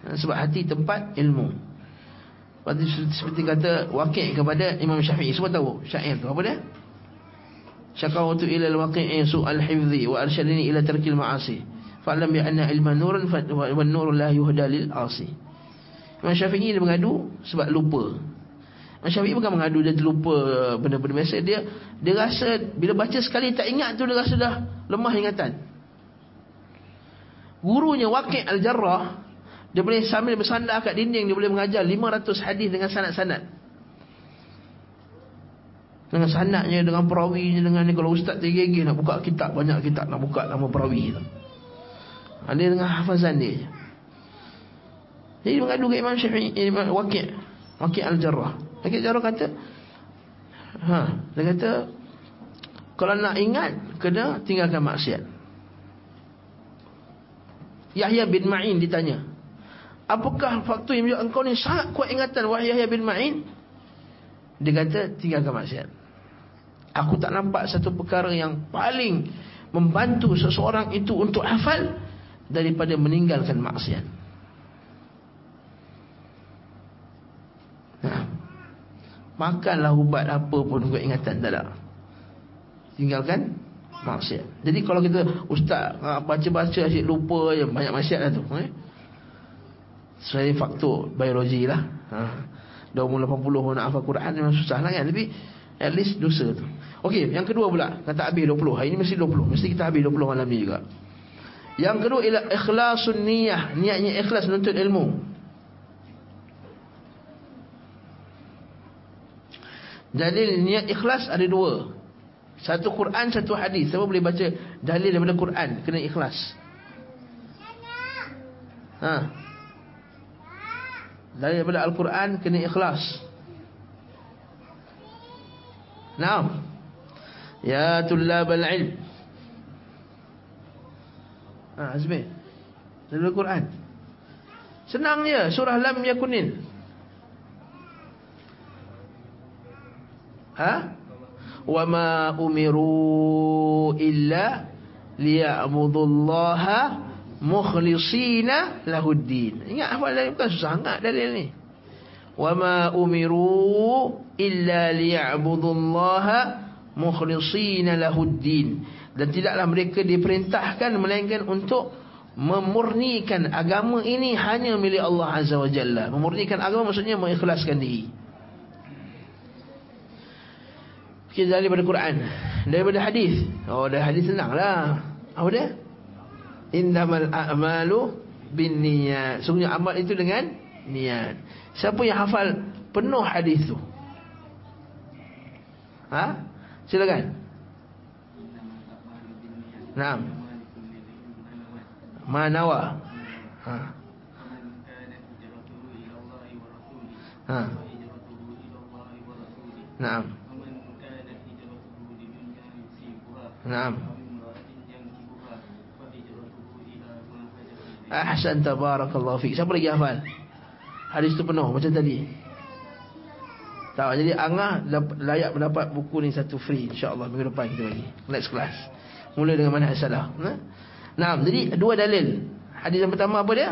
Sebab hati tempat ilmu. Seperti, seperti kata wakil kepada Imam Syafi'i. Semua tahu syair tu apa dia? Syakawatu ila al-waqi'i su'al hifzi wa arsyadini ila tarkil ma'asi. Fa'lam bi anna ilma nurun wa nur la yuhda lil asi. Imam Syafi'i dia mengadu sebab lupa. Imam Syafi'i bukan mengadu dia terlupa benda-benda biasa dia dia rasa bila baca sekali tak ingat tu dia rasa dah lemah ingatan. Gurunya Waqi' Al-Jarrah dia boleh sambil bersandar kat dinding dia boleh mengajar 500 hadis dengan sanad-sanad. Dengan sanadnya dengan perawinya dengan ni kalau ustaz tergigih nak buka kitab banyak kitab nak buka nama perawi tu. Ada dengan hafazan dia. Jadi mengadu ke Imam Syafi'i, Imam Waqi' Waqi' Al-Jarrah. Waqi' Al-Jarrah kata ha, dia kata kalau nak ingat kena tinggalkan maksiat. Yahya bin Ma'in ditanya, "Apakah faktor yang menunjukkan engkau ni sangat kuat ingatan wahai Yahya bin Ma'in?" Dia kata, "Tinggalkan maksiat." Aku tak nampak satu perkara yang paling membantu seseorang itu untuk hafal daripada meninggalkan maksiat. Nah, makanlah ubat apa pun untuk ingatan tak ada. Tinggalkan maksiat. Jadi kalau kita ustaz ha, baca-baca asyik lupa je banyak maksiat lah tu. Eh? Saya faktor biologi lah. Ha. Dah umur 80 nak hafal Quran memang susah lah kan. Tapi at least dosa tu. Okey, yang kedua pula. Kata habis 20. Hari ni mesti 20. Mesti kita habis 20 malam ni juga. Yang kedua ialah ikhlasun niyah. Niatnya ikhlas menuntut ilmu. Dalil niat ikhlas ada dua. Satu Quran, satu hadis. Siapa boleh baca dalil daripada Quran? Kena ikhlas. Ha. Daripada Al-Quran kena ikhlas. Naam. Ya tullab al-ilm. Ha, Azmi. Dalam Al-Quran. Senang je. Surah Lam Yakunin. Ha? Wa ma umiru illa liya'budullaha mukhlisina lahuddin. Ingat apa dalil bukan susah sangat dalil ni. wama umiru illa liya'budullaha mukhlishina lahuddin. Dan tidaklah mereka diperintahkan melainkan untuk memurnikan agama ini hanya milik Allah Azza wa Jalla. Memurnikan agama maksudnya mengikhlaskan diri. Kita daripada Quran. Daripada hadis. Oh dari hadis senanglah apa dia innamal a'malu binniyat sungguhnya amal itu dengan niat siapa yang hafal penuh hadis tu ha silakan Naam. Manawa. Ha. Ha. Naam. Naam. Ahsan tabarakallahu fik. Siapa lagi hafal? Hadis tu penuh macam tadi. Tak jadi angah layak mendapat buku ni satu free insya-Allah minggu depan kita bagi. Next class. Mula dengan manhaj salah. Nah. Nah, jadi dua dalil. Hadis yang pertama apa dia?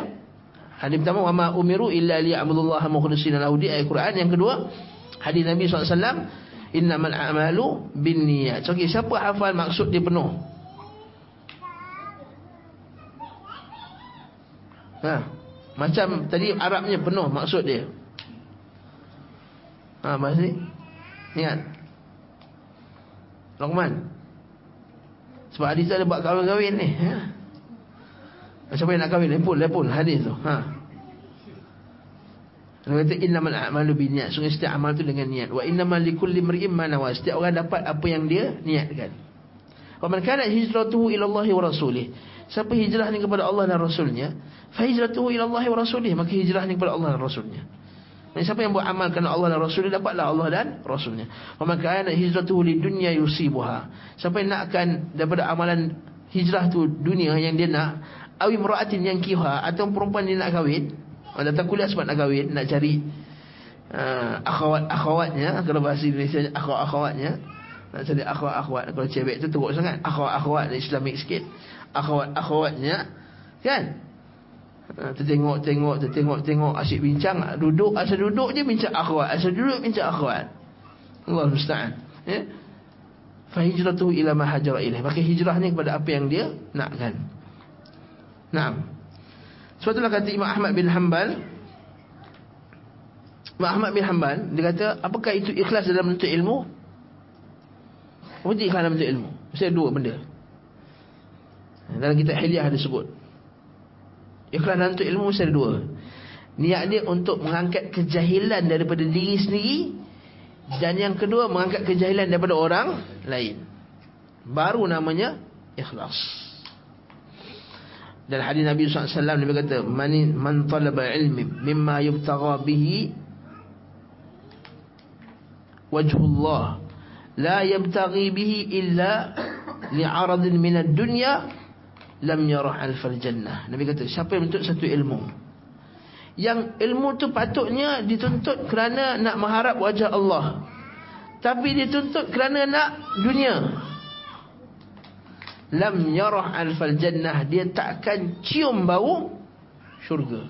Hadis pertama wa ma umiru illa liya'budullaha mukhlishina lahu di ayat Quran. Yang kedua, hadis Nabi SAW innamal a'malu binniyat. So, okay, siapa hafal maksud dia penuh? Ha, macam tadi Arabnya penuh maksud dia. Ha, masih? Ingat. Luqman. Sebab hadis ada buat kahwin-kahwin ni. Ha? Siapa yang nak kahwin? Lepun, lepun hadis tu. Ha. Dia kata innamal a'malu binniyat. Sungguh setiap amal tu dengan niat. Wa innamal likulli mar'in ma nawa. Setiap orang dapat apa yang dia niatkan. Wa man kana hijratuhu ila Allah wa rasulih. Siapa hijrah ni kepada Allah dan Rasulnya, fa hijratuhu ila Allah wa rasulih. Maka hijrah ni kepada Allah dan Rasulnya. Dan siapa yang buat amal kerana Allah dan Rasulnya dapatlah Allah dan Rasulnya. Wa man kana hijratuhu lid dunya yusibuha. Siapa yang nakkan daripada amalan hijrah tu dunia yang dia nak, awi muraatin yang kiha atau perempuan dia nak kahwin, datang kuliah sebab nak kahwin, nak cari uh, akhwat akhwatnya kalau bahasa Indonesia akhwat akhwatnya nak cari akhwat akhwat kalau cewek tu teruk sangat akhwat akhwat Islamik sikit akhwat akhwatnya kan Ha, tertengok-tengok, tertengok-tengok asyik bincang, duduk asal duduk je bincang akhwat, asal duduk bincang akhwat. Allah musta'an. Ya. Fa hijratuhu ila ma hajara ilaih. Maka hijrahnya kepada apa yang dia nakkan. Naam. Sebab itulah kata Imam Ahmad bin Hanbal Imam Ahmad bin Hanbal dia kata, apakah itu ikhlas dalam menuntut ilmu? Apa itu ikhlas dalam menuntut ilmu? Ada dua benda. Dalam kitab Hilyah disebut. Ikhlas dalam untuk ilmu mesti ada dua. Niat dia untuk mengangkat kejahilan daripada diri sendiri. Dan yang kedua mengangkat kejahilan daripada orang lain. Baru namanya ikhlas. Dan hadis Nabi SAW Nabi kata man, man talaba ilmi mimma yubtagha bihi wajhullah la yabtaghi bihi illa li'aradin minad dunya lam yarah alfal jannah. Nabi kata, siapa yang menuntut satu ilmu? Yang ilmu tu patutnya dituntut kerana nak mengharap wajah Allah. Tapi dituntut kerana nak dunia. Lam yarah alfal jannah. Dia takkan cium bau syurga.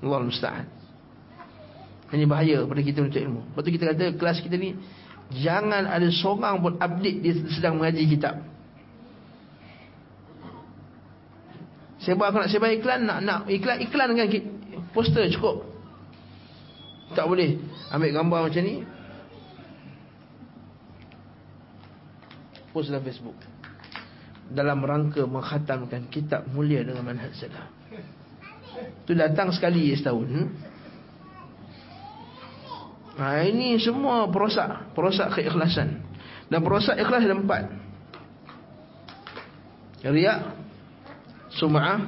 Allah musta'an. Ini bahaya pada kita menuntut ilmu. Lepas tu kita kata kelas kita ni, jangan ada seorang pun update dia sedang mengaji kitab. Sebab aku nak sebar iklan nak nak iklan iklan dengan poster cukup. Tak boleh ambil gambar macam ni. Post dalam Facebook. Dalam rangka mengkhatamkan kitab mulia dengan manhaj salaf. Tu datang sekali setahun. Hmm? Ha, ini semua perosak, perosak keikhlasan. Dan perosak ikhlas ada empat. Riak, sum'ah?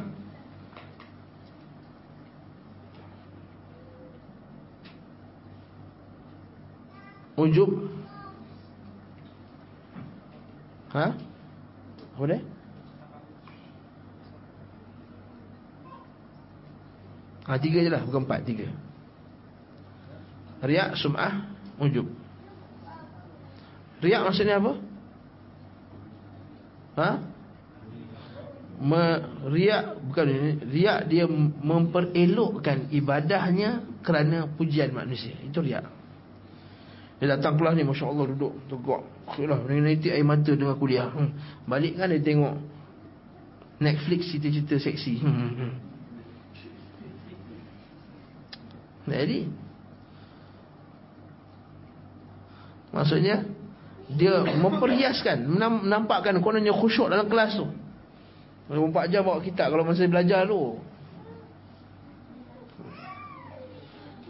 Ujub? Ha? Dia? Ha tiga je lah. Bukan empat tiga. Riak sum'ah ujub. Riak maksudnya apa? Ha riak bukan riak dia memperelokkan ibadahnya kerana pujian manusia. Itu riak. Dia datang kelas ni masya-Allah duduk tegak. Akhirlah meniti air mata dengan kuliah. Hmm. Balik kan dia tengok Netflix cerita-cerita seksi. Hmm. hmm, hmm. Jadi Maksudnya Dia memperhiaskan Menampakkan kononnya khusyuk dalam kelas tu 24 jam bawa kitab Kalau masa belajar tu.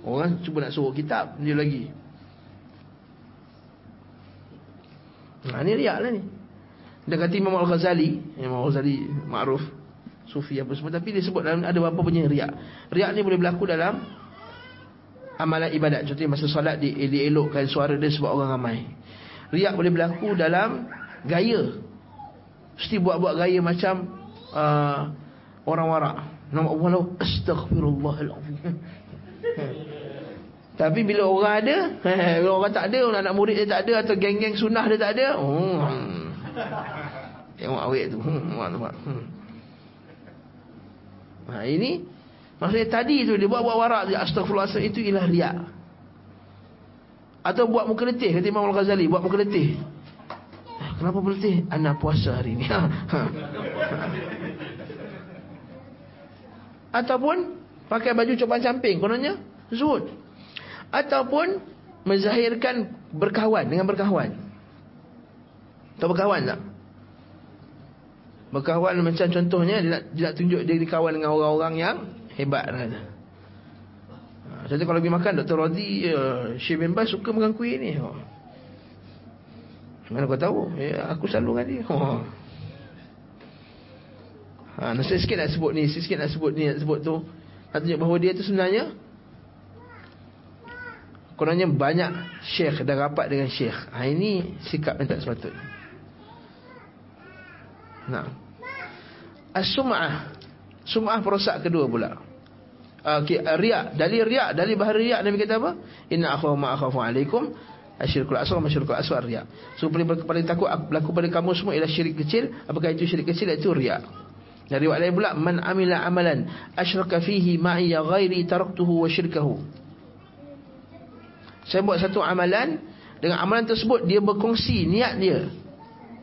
Orang cuba nak suruh kitab Dia lagi. Nah ni riak lah ni. Dia kata Imam Al-Ghazali Imam Al-Ghazali Ma'ruf Sufi apa semua Tapi dia sebut dalam Ada beberapa punya riak. Riak ni boleh berlaku dalam Amalan ibadat. Contohnya masa solat Dia, dia elokkan suara dia Sebab orang ramai. Riak boleh berlaku dalam Gaya. Mesti buat-buat gaya macam uh, orang warak. Nama Allah astaghfirullahalazim. Tapi bila orang ada, bila orang tak ada, anak murid dia tak ada atau geng-geng sunnah dia tak ada, oh. Tengok awet tu. Hmm, hmm. Nah, ini maksudnya tadi tu dia buat-buat warak dia astagfirullahalazim itu ialah riak. Atau buat muka letih kata Imam Al-Ghazali, buat muka letih. Kenapa berletih? Anak puasa hari ni. Ataupun pakai baju coban camping kononnya zuhud. Ataupun menzahirkan berkawan dengan berkawan. Tahu berkawan tak? Berkawan macam contohnya dia nak, dia nak tunjuk dia dikawan dengan orang-orang yang hebat kan. Contoh kalau pergi makan Dr. Rodi uh, Syekh bin Bas suka makan kuih ni. Oh. Mana kau tahu? Ya, aku selalu dengan dia. Oh. Ha, nak sikit nak sebut ni, sikit nak sebut ni, nak sebut tu. Nak tunjuk bahawa dia tu sebenarnya Kononnya banyak syekh dah rapat dengan syekh. Ha, ini sikap yang tak sepatutnya. Nah. As-sum'ah. Sum'ah perosak kedua pula. Okey, riak. Dalil riak, dalil bahari riak Nabi kata apa? Inna akhafu ma akhafu alaikum asyirkul asghar masyirkul asghar riak. So paling paling takut berlaku pada kamu semua ialah syirik kecil. Apakah itu syirik kecil? Itu riak. Dari riwayat lain pula man amila amalan asyraka fihi ma'i ghairi taraktuhu wa syirkahu. Saya buat satu amalan dengan amalan tersebut dia berkongsi niat dia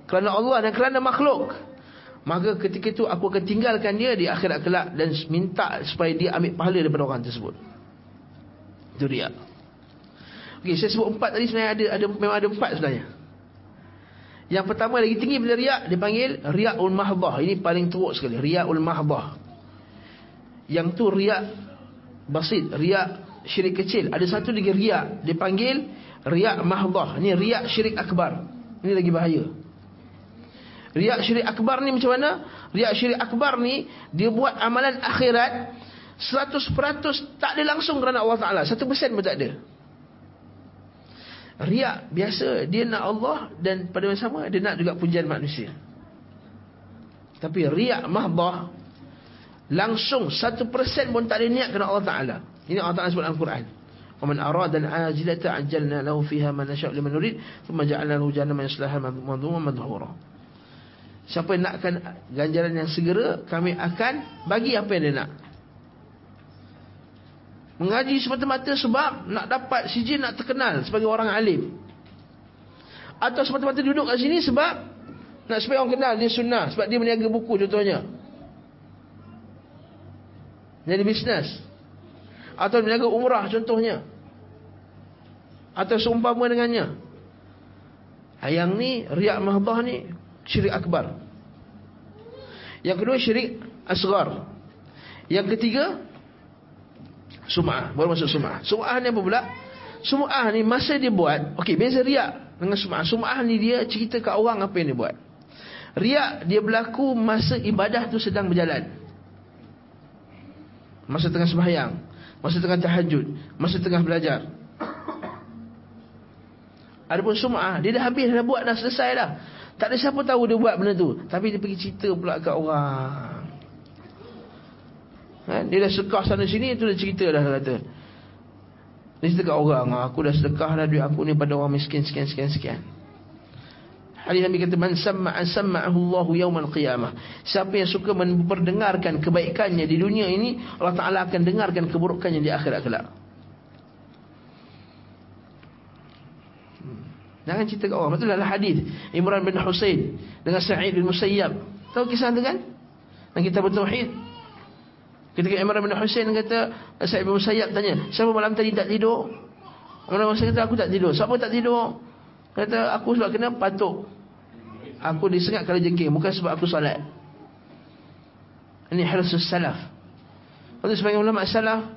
kerana Allah dan kerana makhluk. Maka ketika itu aku akan tinggalkan dia di akhirat kelak dan minta supaya dia ambil pahala daripada orang tersebut. Itu dia. Okey, saya sebut empat tadi sebenarnya ada ada memang ada empat sebenarnya. Yang pertama lagi tinggi bila riak dipanggil riaul mahdah. Ini paling teruk sekali, riaul mahdah. Yang tu riak basit, riak syirik kecil. Ada satu lagi riak dipanggil riak mahdah. Ini riak syirik akbar. Ini lagi bahaya. Riak syirik akbar ni macam mana? Riak syirik akbar ni dia buat amalan akhirat 100% tak ada langsung kerana Allah Taala. 1% pun tak ada. Riak biasa dia nak Allah dan pada masa sama dia nak juga pujian manusia. Tapi riak mahbah langsung satu persen pun tak ada niat kerana Allah Taala. Ini Allah Taala sebut dalam Quran. Wa man arada al-ajilata ajjalna lahu fiha ma nasha'u liman nurid thumma ja'alna lahu jahannama yaslaha madhmuman madhura. Siapa yang nakkan ganjaran yang segera kami akan bagi apa yang dia nak. Mengaji semata-mata sebab nak dapat sijil nak terkenal sebagai orang alim. Atau semata-mata duduk kat sini sebab nak supaya orang kenal dia sunnah. Sebab dia meniaga buku contohnya. Jadi bisnes. Atau meniaga umrah contohnya. Atau seumpama dengannya. Yang ni, riak mahbah ni, syirik akbar. Yang kedua, syirik asgar. Yang ketiga, Sum'ah. Baru masuk sum'ah. Sum'ah ni apa pula? Sum'ah ni masa dia buat Okey beza riak Dengan sum'ah. Sum'ah ni dia cerita ke orang Apa yang dia buat. Riak dia berlaku Masa ibadah tu sedang berjalan. Masa tengah sembahyang. Masa tengah tahajud. Masa tengah belajar. Adapun sum'ah Dia dah habis Dah buat dah selesai dah. Tak ada siapa tahu dia buat benda tu. Tapi dia pergi cerita pula ke orang Ha? Dia dah sedekah sana sini Itu dah cerita dah kata Dia cerita kat orang Aku dah sedekah dah duit aku ni Pada orang miskin sekian sekian sekian Hadis Nabi kata man samma'a samma'ahu Allahu yaumal qiyamah. Siapa yang suka memperdengarkan kebaikannya di dunia ini, Allah Taala akan dengarkan keburukannya di akhirat kelak. Jangan cerita kat orang. Betul lah hadis Imran bin Husain dengan Sa'id bin Musayyab. Tahu kisah tu kan? Dan kita bertauhid. Ketika Imran bin Husain kata Sa'id bin Musayyab tanya, "Siapa malam tadi tak tidur?" Imran bin Husain kata, "Aku tak tidur." "Siapa tak tidur?" Kata, "Aku sebab kena patuk." Aku disengat kalau jengking Bukan sebab aku solat Ini harus salaf Lepas sebagai ulama salaf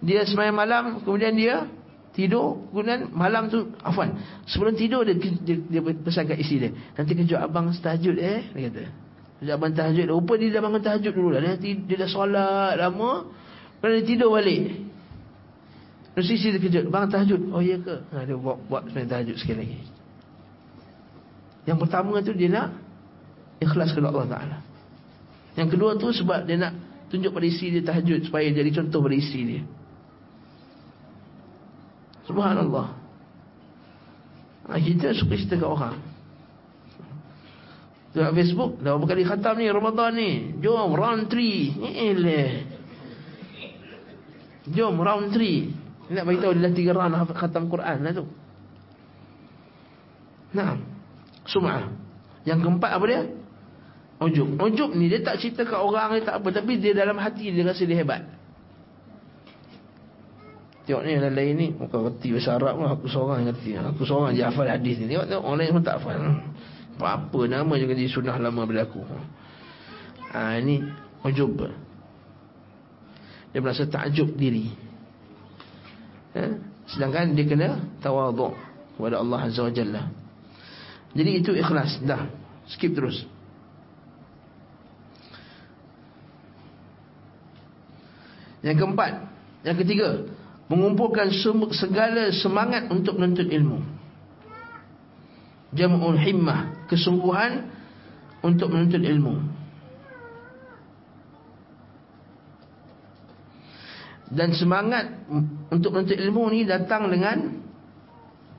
Dia semayang malam Kemudian dia tidur Kemudian malam tu Afwan Sebelum tidur dia, dia, dia pesan kat isi dia Nanti kejut abang tahajud eh Dia kata Kejut abang tahajud Rupa dia dah bangun tahajud dulu lah Dia, dia dah solat lama Kemudian dia tidur balik Terus isi dia kejut Bang tahajud Oh iya ke ha, Dia buat, buat semayang tahajud sekali lagi yang pertama tu dia nak ikhlas kepada Allah Taala. Yang kedua tu sebab dia nak tunjuk pada isteri dia tahajud supaya jadi contoh pada isteri dia. Subhanallah. Ha, kita suka cerita kat orang. Tengok Facebook, dah berapa kali khatam ni Ramadan ni. Jom round 3. Eleh. Jom round 3. Nak bagi tahu dia dah 3 round khatam Quran lah tu. Nah. Sum'ah Yang keempat apa dia? Ujub Ujub ni dia tak cerita kat orang dia tak apa Tapi dia dalam hati dia rasa dia hebat Tengok ni yang lain ni Muka reti bahasa Arab lah Aku seorang reti Aku seorang je hafal hadis ni Tengok tengok orang lain pun tak hafal Apa-apa nama juga di sunnah lama berlaku. Ha, Ini Ujub. Dia merasa takjub diri. Ha? Sedangkan dia kena Tawaduk Kepada Allah Azza wa Jalla. Jadi itu ikhlas. Dah. Skip terus. Yang keempat Yang ketiga Mengumpulkan segala semangat Untuk menuntut ilmu. Jam'ul himmah Kesungguhan Untuk menuntut ilmu. Dan semangat Untuk menuntut ilmu ni Datang dengan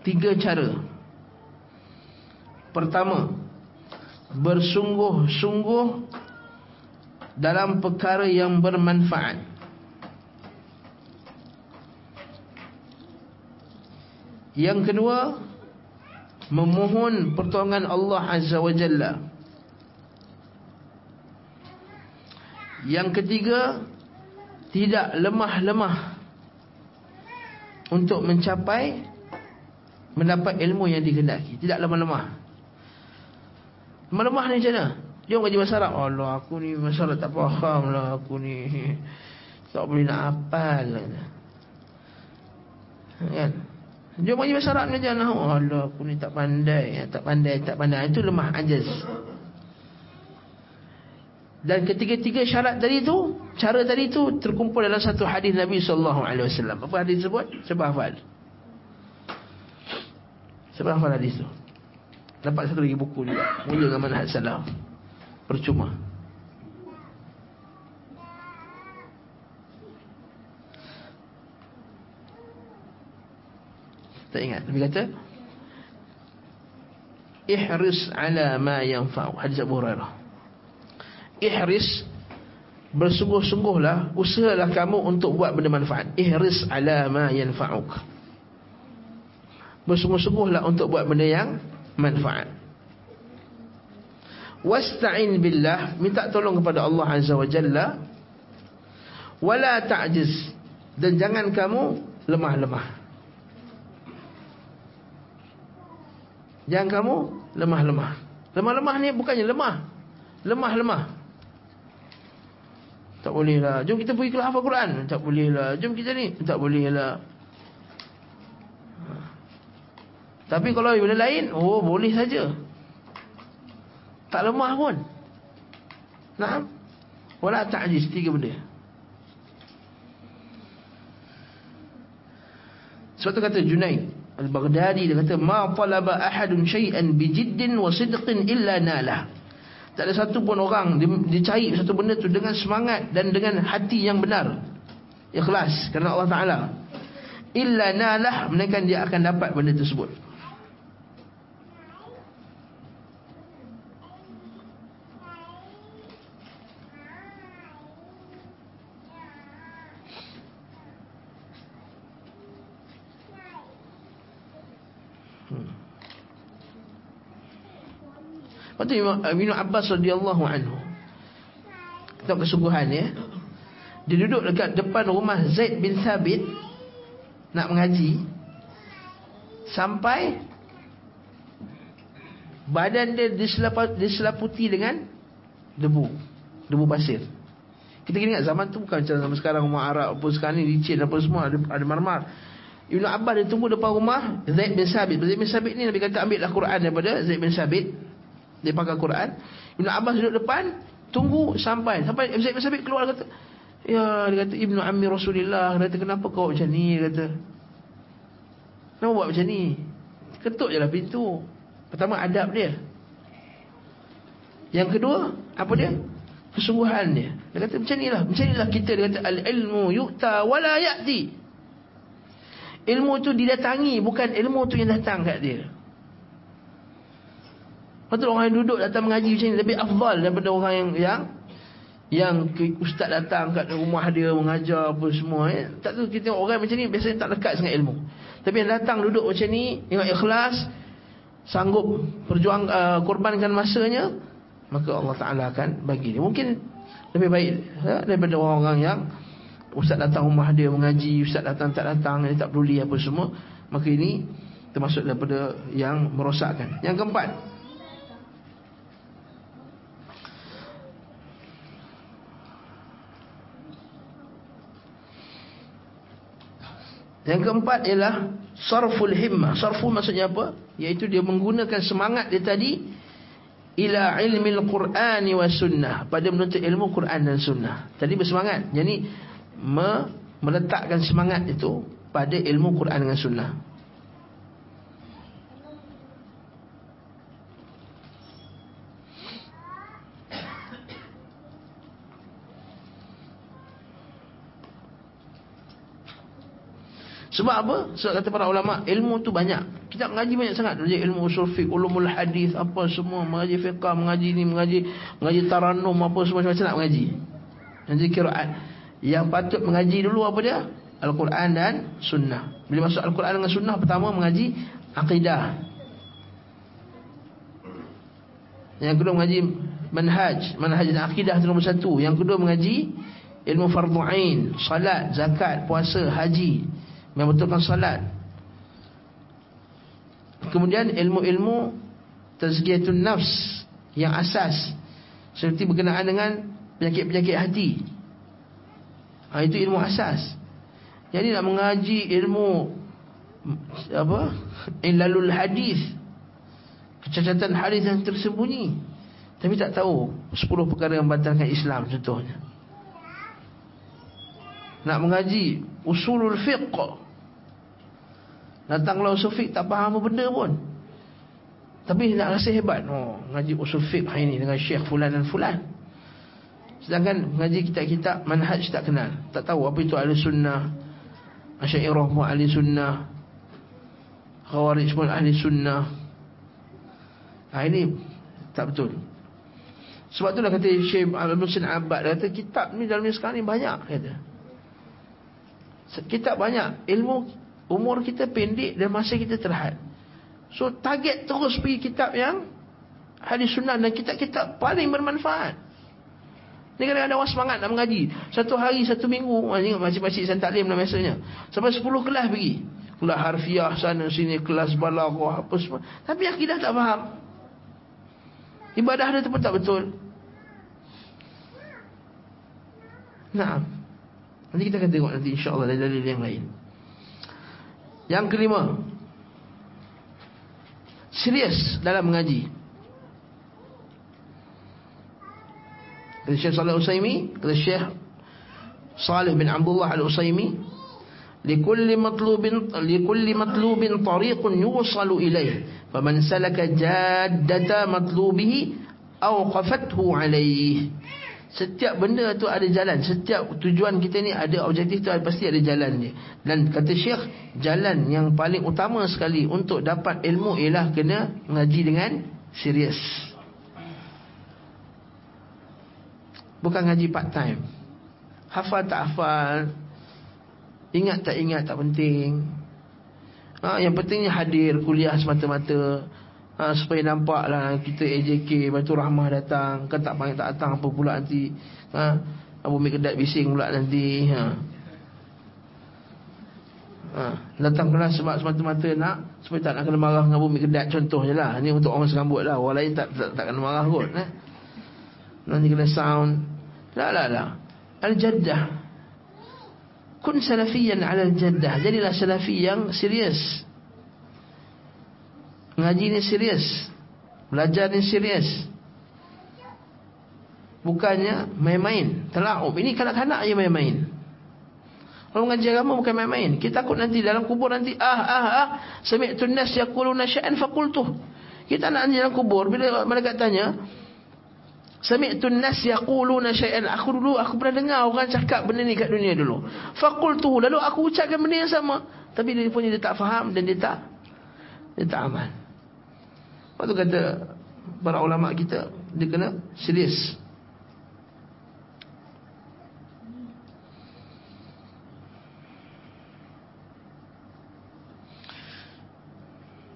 Tiga cara. Pertama Bersungguh-sungguh Dalam perkara yang bermanfaat. Yang kedua Memohon pertolongan Allah Azza wa Jalla Yang ketiga Tidak lemah-lemah Untuk mencapai Mendapat ilmu yang dikendaki Tidak lemah-lemah Melemah ni macam mana? Jom kaji Arab. Allah aku ni masalah tak faham lah. Aku ni tak boleh nak hafal. Kan? Jom kaji bahasa Arab ni macam mana? Allah aku ni tak pandai. Tak pandai, tak pandai. Itu lemah ajaz. Dan ketiga-tiga syarat tadi tu, cara tadi tu terkumpul dalam satu hadis Nabi sallallahu alaihi wasallam. Apa hadis sebut? Sebab hafal. Sebab hafal hadis tu. Dapat satu lagi buku juga Mula dengan manhaj salaf Percuma Tak ingat Nabi kata Ihris ala ma yanfa'u. Hadis Abu Hurairah. Ihris Bersungguh-sungguhlah Usahalah kamu untuk buat benda manfaat. Ihris ala ma yanfa'uk. Bersungguh-sungguhlah untuk buat benda yang manfaat. Wasta'in billah, minta tolong kepada Allah Azza wa Jalla. Wala ta'jiz. Dan jangan kamu lemah-lemah. Jangan kamu lemah-lemah. Lemah-lemah ni bukannya lemah. Lemah-lemah. Tak boleh lah. Jom kita pergi kelas hafal Quran. Tak boleh lah. Jom kita ni. Tak boleh lah. Tapi kalau benda lain, oh boleh saja. Tak lemah pun. Nah, wala ta'jiz tiga benda. Sebab tu kata Junaid Al-Baghdadi dia kata ma talaba ahadun shay'an bijiddin wa sidqin illa nalah. Tak ada satu pun orang dicari satu benda tu dengan semangat dan dengan hati yang benar. Ikhlas kerana Allah Taala. Illa nalah melainkan dia akan dapat benda tersebut. Hmm. Lepas tu Ibn Abbas radhiyallahu anhu. Kita kesungguhan ya. Dia duduk dekat depan rumah Zaid bin Thabit Nak mengaji Sampai Badan dia diselaputi dengan Debu Debu pasir Kita kena ingat zaman tu bukan macam zaman sekarang Rumah Arab apa sekarang ni licin apa semua Ada, ada marmar. Ibn Abbas dia tunggu depan rumah Zaid bin Sabit Zaid bin Sabit ni Nabi kata ambil lah Quran daripada Zaid bin Sabit Dia pakai Quran Ibn Abbas duduk depan Tunggu sampai. Sampai Zaid bin Sabit keluar kata Ya dia kata Ibn Ammi Rasulullah Dia kata kenapa kau macam ni? Dia kata Kenapa buat macam ni? Ketuk je lah pintu. Pertama adab dia. Yang kedua Apa dia? Kesungguhan dia. Dia kata macam ni lah Macam ni lah kita. Dia kata Al-ilmu yu'ta wala ya'ti. Ilmu tu didatangi Bukan ilmu tu yang datang kat dia Tu orang yang duduk datang mengaji macam ni Lebih afdal daripada orang yang Yang yang ustaz datang kat rumah dia mengajar apa semua eh. Tak tahu kita orang macam ni Biasanya tak lekat sangat ilmu. Tapi yang datang duduk macam ni Tengok ikhlas Sanggup berjuang uh, Korbankan masanya Maka Allah Ta'ala akan bagi dia. Mungkin lebih baik ya, Daripada orang-orang yang Ustaz datang rumah dia mengaji Ustaz datang tak datang Dia tak peduli apa semua Maka ini termasuk daripada yang merosakkan. Yang keempat Yang keempat ialah Sarful himmah Sarful maksudnya apa? Iaitu dia menggunakan semangat dia tadi Ila ilmil Quran wa sunnah Pada menuntut ilmu Quran dan sunnah Tadi bersemangat Jadi me meletakkan semangat itu pada ilmu Quran dengan sunnah. Sebab apa? Sebab kata para ulama, ilmu tu banyak. Kita mengaji banyak sangat. Mengaji ilmu usul fiqh, ulumul hadis, apa semua. Mengaji fiqah, mengaji ni, mengaji mengaji taranum, apa semua macam-macam nak mengaji. Mengaji kiraat. Yang patut mengaji dulu apa dia? Al-Quran dan Sunnah. Bila masuk Al-Quran dengan Sunnah, pertama mengaji Aqidah. Yang kedua mengaji Manhaj. Manhaj dan Aqidah itu nombor satu. Yang kedua mengaji Ilmu Fardu'ain. Salat, Zakat, Puasa, Haji. Membetulkan salat. Kemudian ilmu-ilmu Tazkiyatun Nafs. Yang asas. Seperti berkenaan dengan penyakit-penyakit hati. Ha, itu ilmu asas. Jadi nak mengaji ilmu apa? Ilalul hadis. Kecacatan hadis yang tersembunyi. Tapi tak tahu 10 perkara yang batalkan Islam contohnya. Nak mengaji usulul fiqh. Datanglah usul fiqh tak faham apa benda pun. Tapi nak rasa hebat. Oh, ngaji usul fiqh hari ini dengan Syekh fulan dan fulan. Sedangkan mengaji kitab-kitab manhaj tak kenal. Tak tahu apa itu ahli sunnah. Asyairah pun ahli sunnah. Khawarij pun ahli sunnah. Ha, ini tak betul. Sebab itulah kata Syekh Al-Musin Abad kata kitab ni dalam ni sekarang ni banyak kata. Kitab banyak. Ilmu umur kita pendek dan masa kita terhad. So target terus pergi kitab yang hadis sunnah dan kitab-kitab paling bermanfaat. Ni kadang-kadang orang semangat nak mengaji. Satu hari, satu minggu. Tengok makcik-makcik San Taklim lah biasanya. Sampai sepuluh kelas pergi. Kelas harfiah sana sini. Kelas balaghah apa semua. Tapi akidah tak faham. Ibadah dia pun tak betul. Nah. Nanti kita akan tengok nanti insyaAllah dari dalil yang lain. Yang kelima. Serius dalam mengaji. kata Syekh Salih Usaimi kata Syekh Salih bin Abdullah Al-Usaimi likulli matlubin likulli matlubin tariqun yusalu ilaih faman salaka jaddata matlubihi awqafathu alaih setiap benda tu ada jalan. Setiap tujuan kita ni ada objektif tu pasti ada jalan dia dan kata Syekh jalan yang paling utama sekali untuk dapat ilmu ialah kena mengaji dengan serius. Bukan ngaji part time. Hafal tak hafal Ingat tak ingat tak penting. Ha, yang pentingnya hadir kuliah semata-mata. Ha, supaya nampaklah kita AJK Batu Rahmah datang. Kan tak panggil tak datang apa pula nanti. Ha, Abu Mikedat bising pula nanti. Ha. Ha, datang kelas sebab semata-mata nak supaya tak nak kena marah dengan Abu Mikedat contohnya lah. Ini untuk orang serambut lah. Orang lain tak, tak, tak kena marah kot. Eh. Nanti kena sound. La la la. Al-Jaddah kun salafiyan ala jaddah jadilah salafi yang serius ngaji ni serius. Belajar ni serius. Bukannya main-main. Telaub ini kanak-kanak je main-main. Kalau ngaji agama bukan main-main. Kita takut nanti dalam kubur nanti ah ah ah sami'tu an-nas yaquluna sya'an faqultu kita nak dalam kubur bila mereka tanya Sami'tu an-nas yaquluna syai'an. Aku dulu aku pernah dengar orang cakap benda ni kat dunia dulu. Faqultu lalu aku ucapkan benda yang sama. Tapi dia punya dia tak faham dan dia tak dia tak amal. Waktu kata para ulama kita dia kena serius.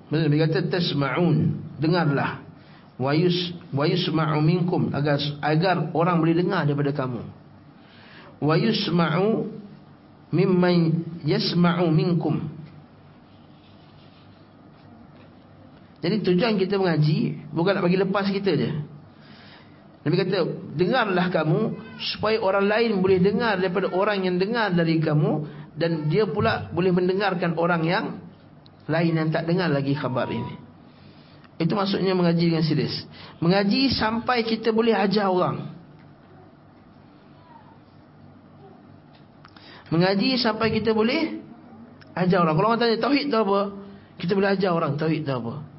Dia kata tasma'un dengarlah wayus wayusma'u minkum agar agar orang boleh dengar daripada kamu wayusma'u mimman yasma'u minkum jadi tujuan kita mengaji bukan nak bagi lepas kita je Nabi kata dengarlah kamu supaya orang lain boleh dengar daripada orang yang dengar dari kamu dan dia pula boleh mendengarkan orang yang lain yang tak dengar lagi khabar ini itu maksudnya mengaji dengan serius. Mengaji sampai kita boleh ajar orang. Mengaji sampai kita boleh ajar orang. Kalau orang tanya tauhid tu apa? Kita boleh ajar orang tauhid tu apa?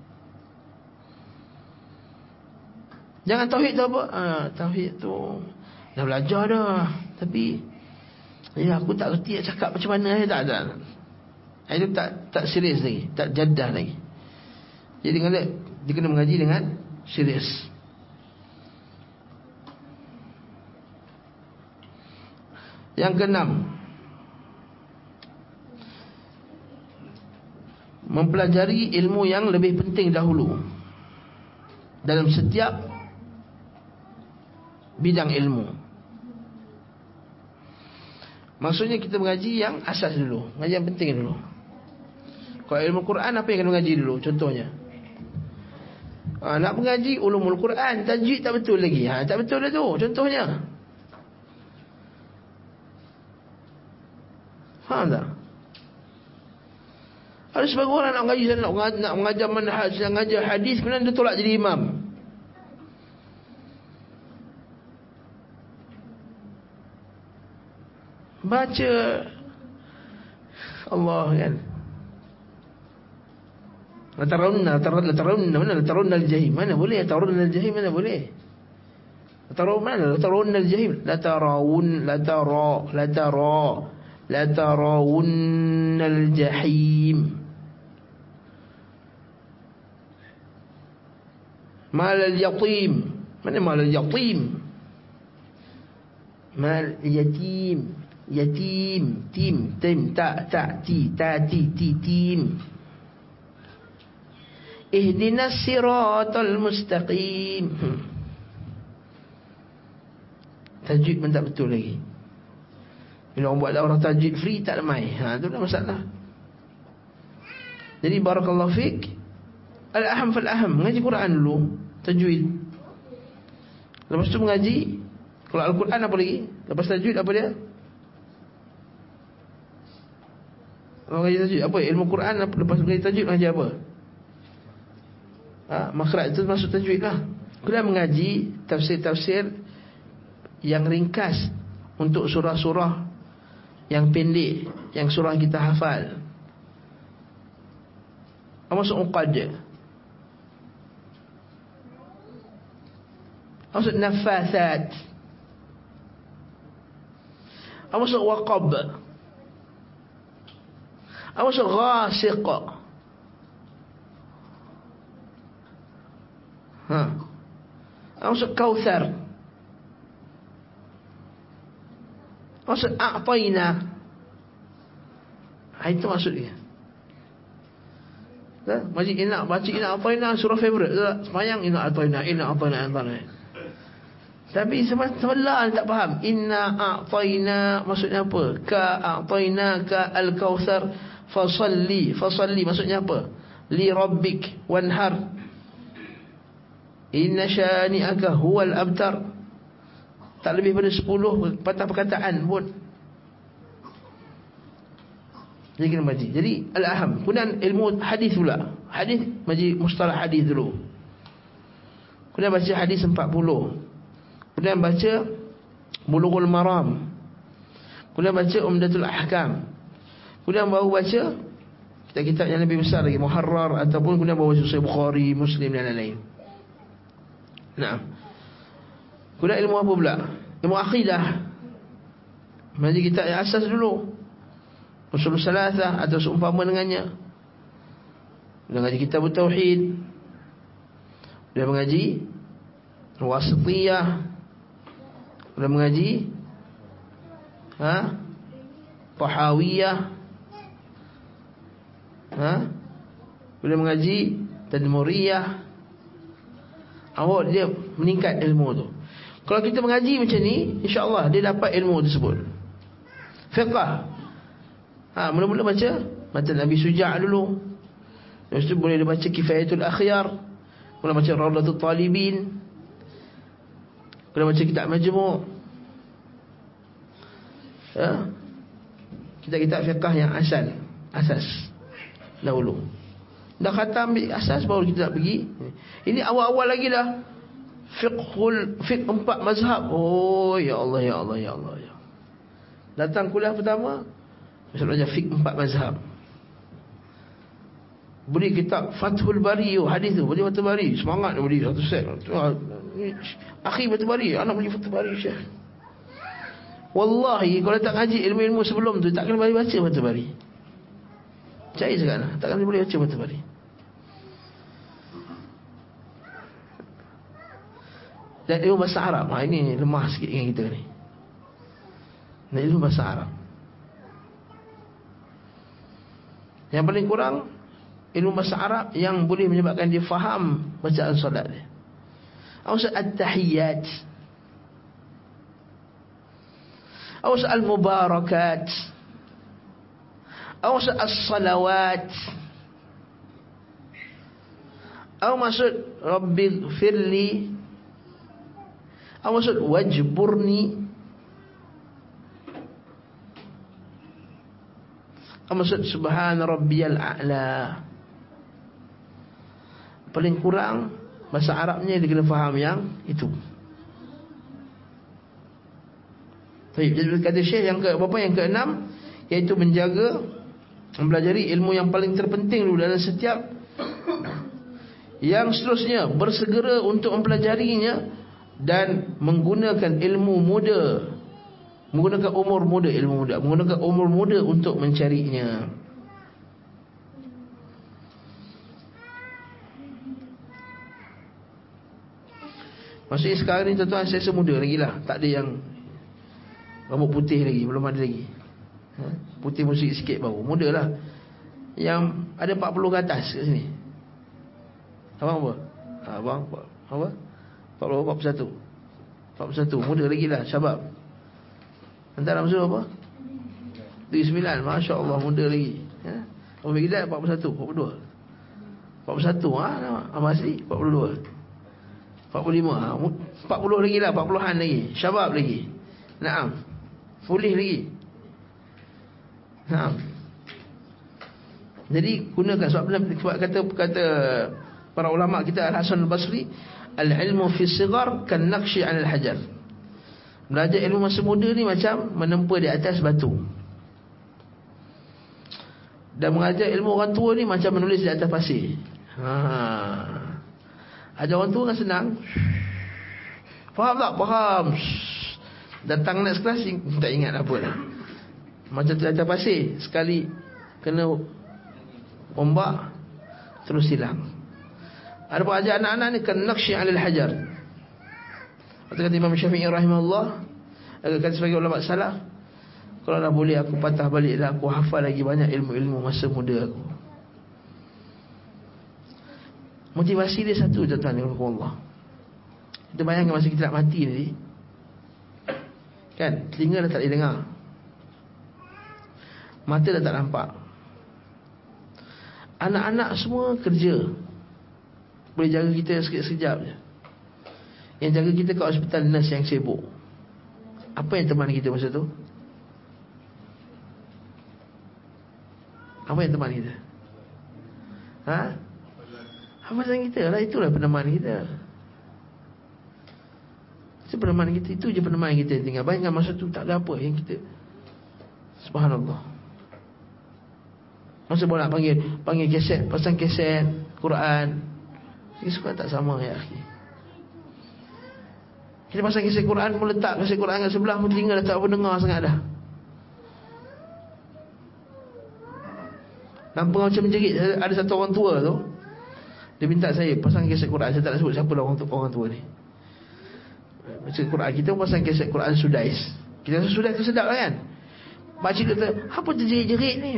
Jangan tauhid tu apa? Ha, tauhid tu dah belajar dah. Tapi ya aku tak reti nak cakap macam mana tak tak. Itu tak tak serius lagi, tak jadah lagi. Jadi kalau dia kena mengaji dengan serius. Yang keenam. Mempelajari ilmu yang lebih penting dahulu. Dalam setiap bidang ilmu. Maksudnya kita mengaji yang asas dulu. Mengaji yang penting dulu. Kalau ilmu Quran apa yang kena mengaji dulu? Contohnya ha, Nak mengaji ulumul Quran Tajwid tak betul lagi ha, Tak betul dah tu Contohnya Faham tak? Ada sebagai orang nak mengaji nak, nak mengajar manhaj Nak mengajar hadis Kemudian dia tolak jadi imam Baca. Allah kan. Latarawunna Latarawunna Mana latarawunna al-jahim? Mana boleh? Latarawunna al-jahim Mana boleh? Latarawun mana Latarawunna al-jahim? Latarawun Latara Latara Latarawunna al-jahim. Mal al-yatim. Mana mal al-yatim? Mal yatim Yatim Tim Tim Tak Tak Ti Ta Ti Ti Tim Ihdinas siratal mustaqim. Hmm. Tajwid pun tak betul lagi. Bila orang buat orang tajwid free tak ramai. Ha tu dah masalah. Jadi barakallahu fik. Al-aham fal aham. Mengaji Quran dulu, tajwid. Lepas tu mengaji kalau Al-Quran apa lagi? Lepas tajwid apa dia? Mengaji tajwid apa? Ilmu Quran lepas mengaji tajwid mengaji apa? ha, makhraj itu masuk tajwid lah kemudian mengaji tafsir-tafsir yang ringkas untuk surah-surah yang pendek yang surah kita hafal masuk uqad masuk nafasat masuk waqab masuk ghasiq Ha. Maksud kautsar. Maksud a'tayna. Ha, itu maksud dia. Tak? Majid inak baca inak ataina surah favorite tak? Semayang inak ataina inak ataina ataina. Tapi sebelah tak faham. Inna a'taina maksudnya apa? Ka a'taina ka al-kautsar fasalli. Fasalli maksudnya apa? Li rabbik wanhar. Inna syani'aka huwal abtar. Tak lebih pada 10 patah perkataan pun. Jadi kena baca. Jadi al-aham. Kemudian ilmu hadis pula. Hadis baca mustalah hadis dulu. Kemudian baca hadis 40. Kemudian baca Bulughul Maram. Kemudian baca Umdatul Ahkam. Kemudian baru baca kitab-kitab yang lebih besar lagi Muharrar ataupun kemudian baru baca Sahih Bukhari, Muslim dan lain-lain. Nah. Kemudian ilmu apa pula? Ilmu akidah. Mari kita yang asas dulu. Usul salasah atau seumpama dengannya. Dia mengaji kitab tauhid. Dia mengaji wasitiyah. Dia mengaji ha? Tahawiyah. Ha? Dia mengaji tadmuriyah. Awak dia meningkat ilmu tu. Kalau kita mengaji macam ni, insya-Allah dia dapat ilmu tersebut. Fiqh Ha, mula-mula baca baca Nabi Suja' dulu. Lepas tu boleh dibaca Kifayatul Akhyar. Boleh baca Rawdatul Talibin. Boleh baca kitab Majmu'. Ya. Kitab-kitab fiqah yang asal, asas. Dahulu. Dah khatam asas baru kita nak pergi. Ini awal-awal lagi dah. Fiqhul fiqh empat mazhab. Oh ya Allah ya Allah ya Allah ya. Datang kuliah pertama Ustaz belajar fiqh empat mazhab. Beri kitab Fathul Bari oh, hadis tu, beri Fathul Bari, semangat dia beri satu set. Akhi Fathul Bari, anak beli Fathul Bari Syekh. Wallahi kalau tak ngaji ilmu-ilmu sebelum tu tak kena baca Fathul Bari. Cari sekarang, tak kena boleh baca Fathul Bari. Dan ilmu bahasa Arab, ha, ini lemah sikit dengan kita ni. Dan ilmu bahasa Arab. Yang paling kurang ilmu bahasa Arab yang boleh menyebabkan dia faham bacaan solat dia. Awsa at-tahiyyat. Awsa al-mubarakat. Awsa as-salawat. Aw maksud Rabbi firli Aw maksud wajburni? Maksud subhan rabbiyal a'la? Paling kurang bahasa Arabnya dia kena faham yang itu. Baik, jadi kata Syekh yang ke berapa yang keenam iaitu menjaga mempelajari ilmu yang paling terpenting dulu dalam setiap yang seterusnya. Bersegera untuk mempelajarinya dan menggunakan ilmu muda. Menggunakan umur muda ilmu muda. Menggunakan umur muda untuk mencarinya. Maksudnya sekarang ni tuan-tuan saya semuda lagi lah. Tak ada yang Rambut putih lagi Belum ada lagi? Putih musik sikit baru Muda lah Yang ada 40 ke atas kat sini Abang apa? Ha, abang apa? 40, 41 41 Muda lagi lah Syabab Antara musuh apa? 39 Masya Allah muda lagi ya? Apa kita 41 42 41 ha? Apa asli? 42 45 ha? 40 lagi lah 40an lagi Syabab lagi Naam Pulih lagi Naam Jadi gunakan sebab, sebab kata kata para ulama kita Al-Hasan Al-Basri Al-ilmu fi sigar kan naqshi 'ala al-hajar Belajar ilmu masa muda ni macam menempa di atas batu. Dan mengajar ilmu orang tua ni macam menulis di atas pasir. Ha. Ajar orang tua kan senang. Faham tak? Faham. Datang next class tak ingat apa dah. Macam di atas pasir. Sekali kena ombak terus hilang. Ada pun ajar anak-anak ni kan naqshi 'alal hajar. Atau kata Imam Syafi'i rahimahullah Agak kata sebagai ulama salaf Kalau dah boleh aku patah balik dah Aku hafal lagi banyak ilmu-ilmu masa muda aku Motivasi dia satu tuan-tuan Allah. Kita bayangkan masa kita nak mati ni. Kan? Telinga dah tak boleh dengar. Mata dah tak nampak. Anak-anak semua kerja. Boleh jaga kita sekejap-sekejap je. Yang jaga kita kat hospital nurse yang sibuk. Apa yang teman kita masa tu? Apa yang teman kita? Ha? Hafasan kita lah Itulah peneman kita Itu peneman kita Itu je peneman kita yang tinggal Bayangkan masa tu tak ada apa yang kita Subhanallah Masa boleh panggil Panggil keset Pasang keset Quran. Ini suka tak sama ya Kita pasang keset Quran Pun letak keset Quran kat sebelah Pun tinggal dah tak apa dengar sangat dah. Nampak macam menjerit Ada satu orang tua tu. Dia minta saya pasang keset Quran. Saya tak nak sebut siapa lah orang, orang tua ni. Baca Quran Kita pasang keset Quran Sudais. Kita rasa Sudais tu sedap lah kan? Makcik kata Apa terjerit-jerit ni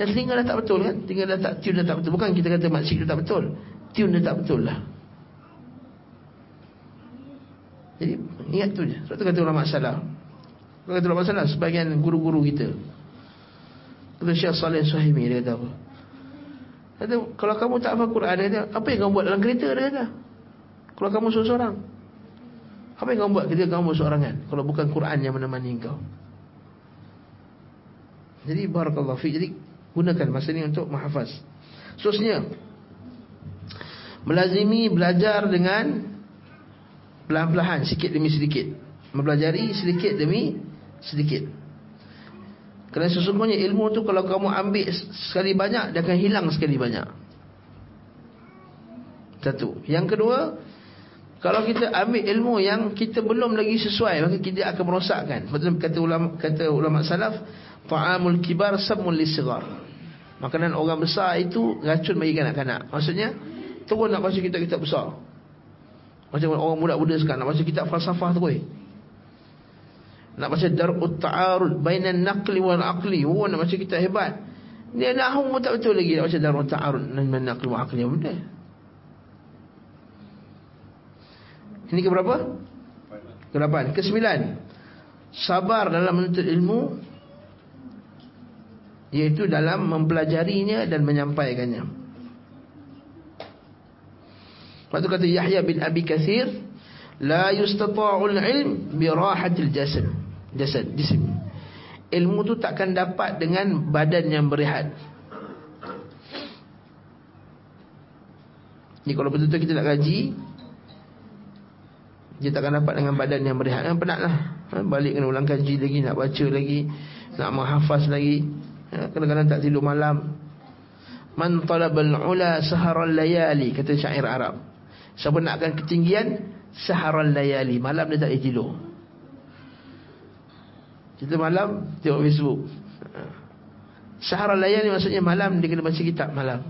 Dan telinga dah tak betul kan Telinga dah tak Tune dah tak betul Bukan kita kata makcik dah tak betul Tune dah tak betul lah Jadi ingat tu je Sebab tu kata ulama salah Kata ulama salah Sebagian guru-guru kita Kata Syekh Saleh Suhaimi dia kata apa? Kata kalau kamu tak hafal Quran dia kata, apa yang kamu buat dalam kereta dia kata? Kalau kamu seorang-seorang. Apa yang kamu buat ketika kamu seorangan kalau bukan Quran yang menemani engkau? Jadi barakallahu fi. Jadi gunakan masa ini untuk menghafaz. Seterusnya melazimi belajar dengan pelan-pelan sikit demi sedikit. Mempelajari sedikit demi sedikit. Kerana sesungguhnya ilmu tu kalau kamu ambil sekali banyak dia akan hilang sekali banyak. Satu. Yang kedua, kalau kita ambil ilmu yang kita belum lagi sesuai maka kita akan merosakkan. Betul kata ulama kata ulama salaf, ta'amul kibar sabmul lisighar. Makanan orang besar itu racun bagi kanak-kanak. Maksudnya, terus nak baca kitab-kitab besar. Macam orang muda-muda sekarang nak baca kitab falsafah tu. Nak baca dar'ut ta'arud bainan naqli wal aqli. Oh nak baca kitab hebat. Dia nahu pun tak betul lagi nak baca dar'ut ta'arud bainan naqli wal aqli. Benda. Ini ke berapa? Ke lapan. Ke sembilan. Sabar dalam menuntut ilmu iaitu dalam mempelajarinya dan menyampaikannya. Lepas tu kata Yahya bin Abi Kathir La yustata'ul ilm Birahatil jasad. Jasad, jisim. Ilmu tu takkan dapat dengan badan yang berehat. Ni kalau betul-betul kita nak gaji Dia takkan dapat dengan badan yang berehat. Kan penat lah. Ha, Balik kena ulang kaji lagi Nak baca lagi Nak menghafaz lagi Kadang-kadang tak tidur malam Man talabal ula saharal layali Kata syair Arab Siapa nakkan ketinggian Saharal layali Malam dia tak tidur Kita malam Tengok Facebook Saharal layali maksudnya malam Dia kena baca kitab malam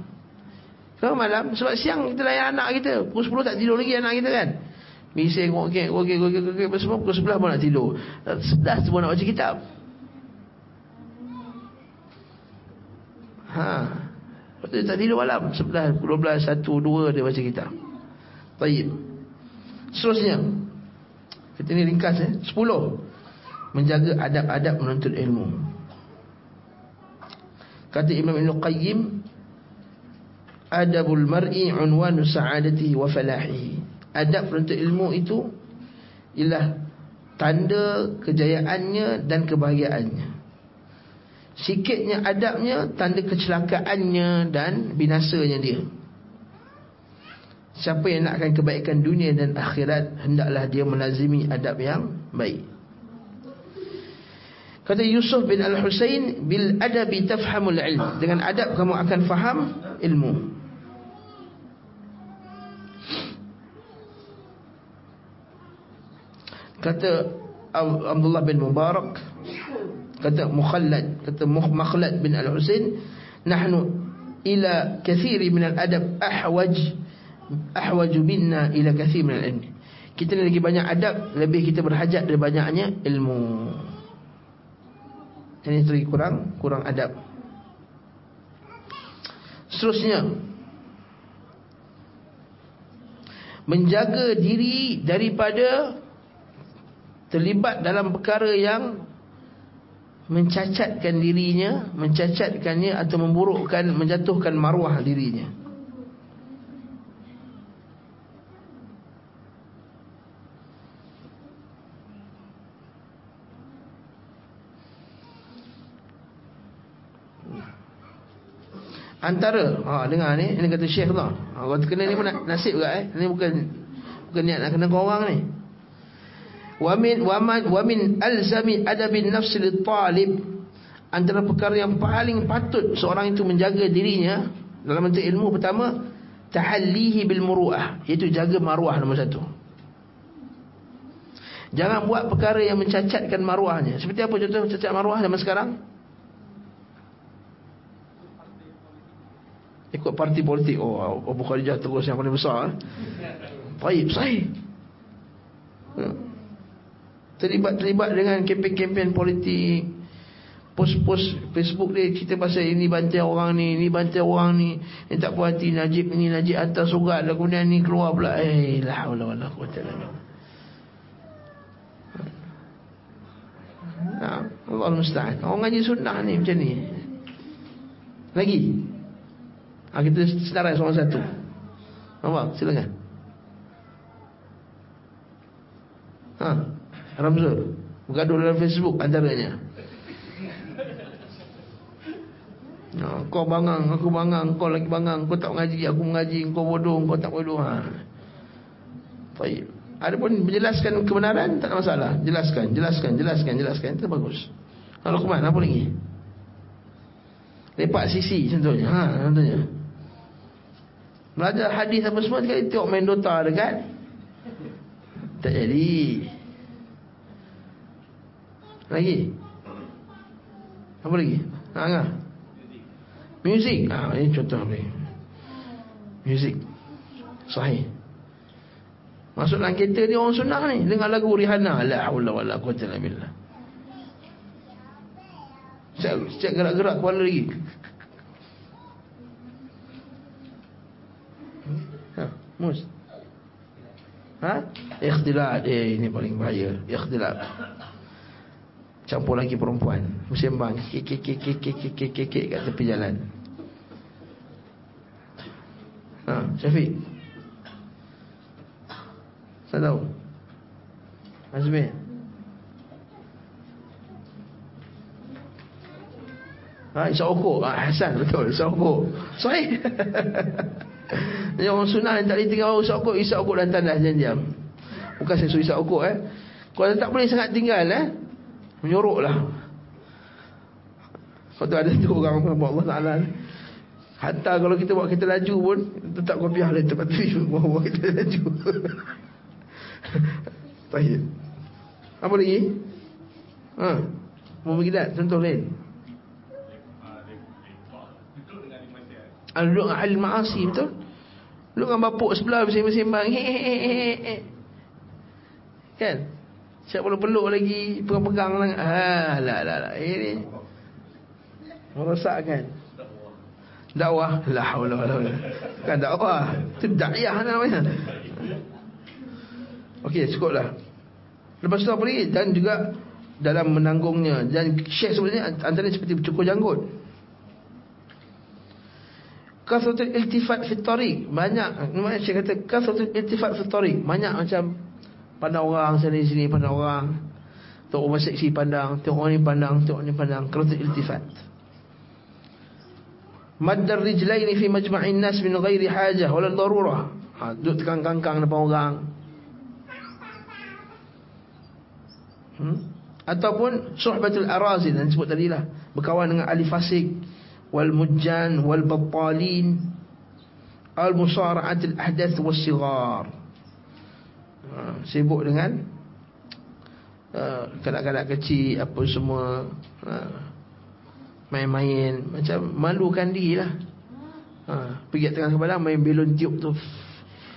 Kenapa malam? Sebab siang kita layan anak kita Pukul 10 tak tidur lagi anak kita kan Bising, okey, okey, okey, okey Semua pukul 11 pun nak tidur 11 pun nak baca kitab Ha Lepas tu dia tak tidur malam 11, 12, 1, 2 dia baca kitab Baik. Seterusnya. Kita ni ringkas eh. Sepuluh. Menjaga adab-adab menuntut ilmu. Kata Imam Ibn Qayyim. Adabul mar'i unwanu sa'adatihi wa falahihi. Adab menuntut ilmu itu. Ialah tanda kejayaannya dan kebahagiaannya. Sikitnya adabnya tanda kecelakaannya dan binasanya dia. Siapa yang nakkan kebaikan dunia dan akhirat Hendaklah dia melazimi adab yang baik. Kata Yusuf bin Al-Husain Bil adabi tafhamul ilm. Dengan adab kamu akan faham ilmu. Kata Abdullah bin Mubarak Kata Mukhallad Kata Mukhlad bin Al-Husain Nahnu ila kathiri min al-adab ahwaj ahwaju minna ila kathir min al-ilm. Kita ni lagi banyak adab, lebih kita berhajat dari banyaknya ilmu. Ini lagi kurang kurang adab. Seterusnya menjaga diri daripada terlibat dalam perkara yang mencacatkan dirinya, mencacatkannya atau memburukkan, menjatuhkan maruah dirinya. Antara ha dengar ni ini kata Syekh tu. Ha kata kena ni pun nasib juga eh. Ini bukan bukan niat nak kena kau orang ni. Wa min wa min alzami adabin nafs lit talib antara perkara yang paling patut seorang itu menjaga dirinya dalam bentuk ilmu pertama tahallihi bil muruah iaitu jaga maruah nombor satu. Jangan buat perkara yang mencacatkan maruahnya. Seperti apa contoh cacat maruah zaman sekarang? ikut parti politik oh Abu Khadijah terus yang paling besar eh? baik sahih ya. Terlibat-terlibat dengan kempen-kempen politik post-post Facebook dia kita pasal ini bantai orang ni ini bantai orang ni ni tak puas hati Najib ni Najib atas surat lah kemudian ni keluar pula eh la haula wala quwata illa Nah, Allah musta'an. Orang ngaji sunnah ni macam ni. Lagi. Ha, kita sedarai seorang satu. Nampak? Silakan. Ha, Ramzul. Bergaduh dalam Facebook antaranya. Ha, kau bangang, aku bangang, kau lagi bangang, kau tak mengaji, aku mengaji, kau bodoh, kau tak bodoh. Ha. Ada pun menjelaskan kebenaran tak ada masalah. Jelaskan, jelaskan, jelaskan, jelaskan. Itu bagus. Kalau kemana, apa lagi? Lepak sisi contohnya. Ha, contohnya. Belajar hadis apa semua sekali tengok main Dota dekat. Tak jadi. Lagi. Apa lagi? Ha ngah. Music. Ah ha, ini contoh ni. Music. Sahih. Masuk dalam kereta dia orang sunnah ni dengar lagu Rihanna. La haula wala quwwata illa billah. Cek gerak-gerak kepala lagi. Mus. Ha? Ikhtilat. Eh, ini paling bahaya. Ikhtilat. Campur lagi perempuan. Bersembang. Kek, kek, kek, kek, kek, kek, kek, kek, kat tepi jalan. Ha, Syafiq. Saya tahu. Azmi. Ha, Isya Okok. Ha, Hasan, betul. Isya Okok. Sahih. Jadi orang sunnah yang tak boleh tinggal orang isyak isyak ukut dan tandas diam-diam. Bukan saya suruh isyak ukut eh. Kalau tak boleh sangat tinggal eh. Menyorok lah. Kalau tu ada tu orang buat Allah Ta'ala Hatta kalau kita buat kita laju pun Tetap kopiah lah tempat tu Buat kita laju Baik Apa lagi? Ha? Mau pergi tak? Contoh lain Duduk dengan ahli ma'asi betul Duduk dengan bapuk sebelah bersembang-sembang Kan Siap peluk-peluk lagi Pegang-pegang lah ha, lah, lah, lah. Ini Merosak kan Dakwah. La hawla wa la Kan dakwah. Itu dakwah namanya. Okey cukup lah Lepas tu apa lagi? Dan juga Dalam menanggungnya. Dan syekh sebenarnya Antara seperti cukur janggut. Kasratul iltifat fi tariq. Banyak. Macam saya kata kasratul iltifat fi tariq. Banyak macam Pandang orang sini-sini pandang orang. Tengok orang seksi pandang Tengok orang ni pandang Tengok orang ni pandang. Kerana iltifat. Maddar rijlaini fi majma'in nas min ghairi hajah wala darurah ha, Duduk tekan-kangkang depan orang. Hmm? Ataupun Suhbatul Arazi Yang sebut tadilah. Berkawan dengan ahli fasik Wal mujjan Wal batalin Al musara'atil ahdath Wasigar Hmm ha, Sibuk dengan ah, Kadang-kadang ha, kecil Apa semua ha, Main-main. Macam malukan diri lah ha, Pergi tengah kepala main belon tiup tu.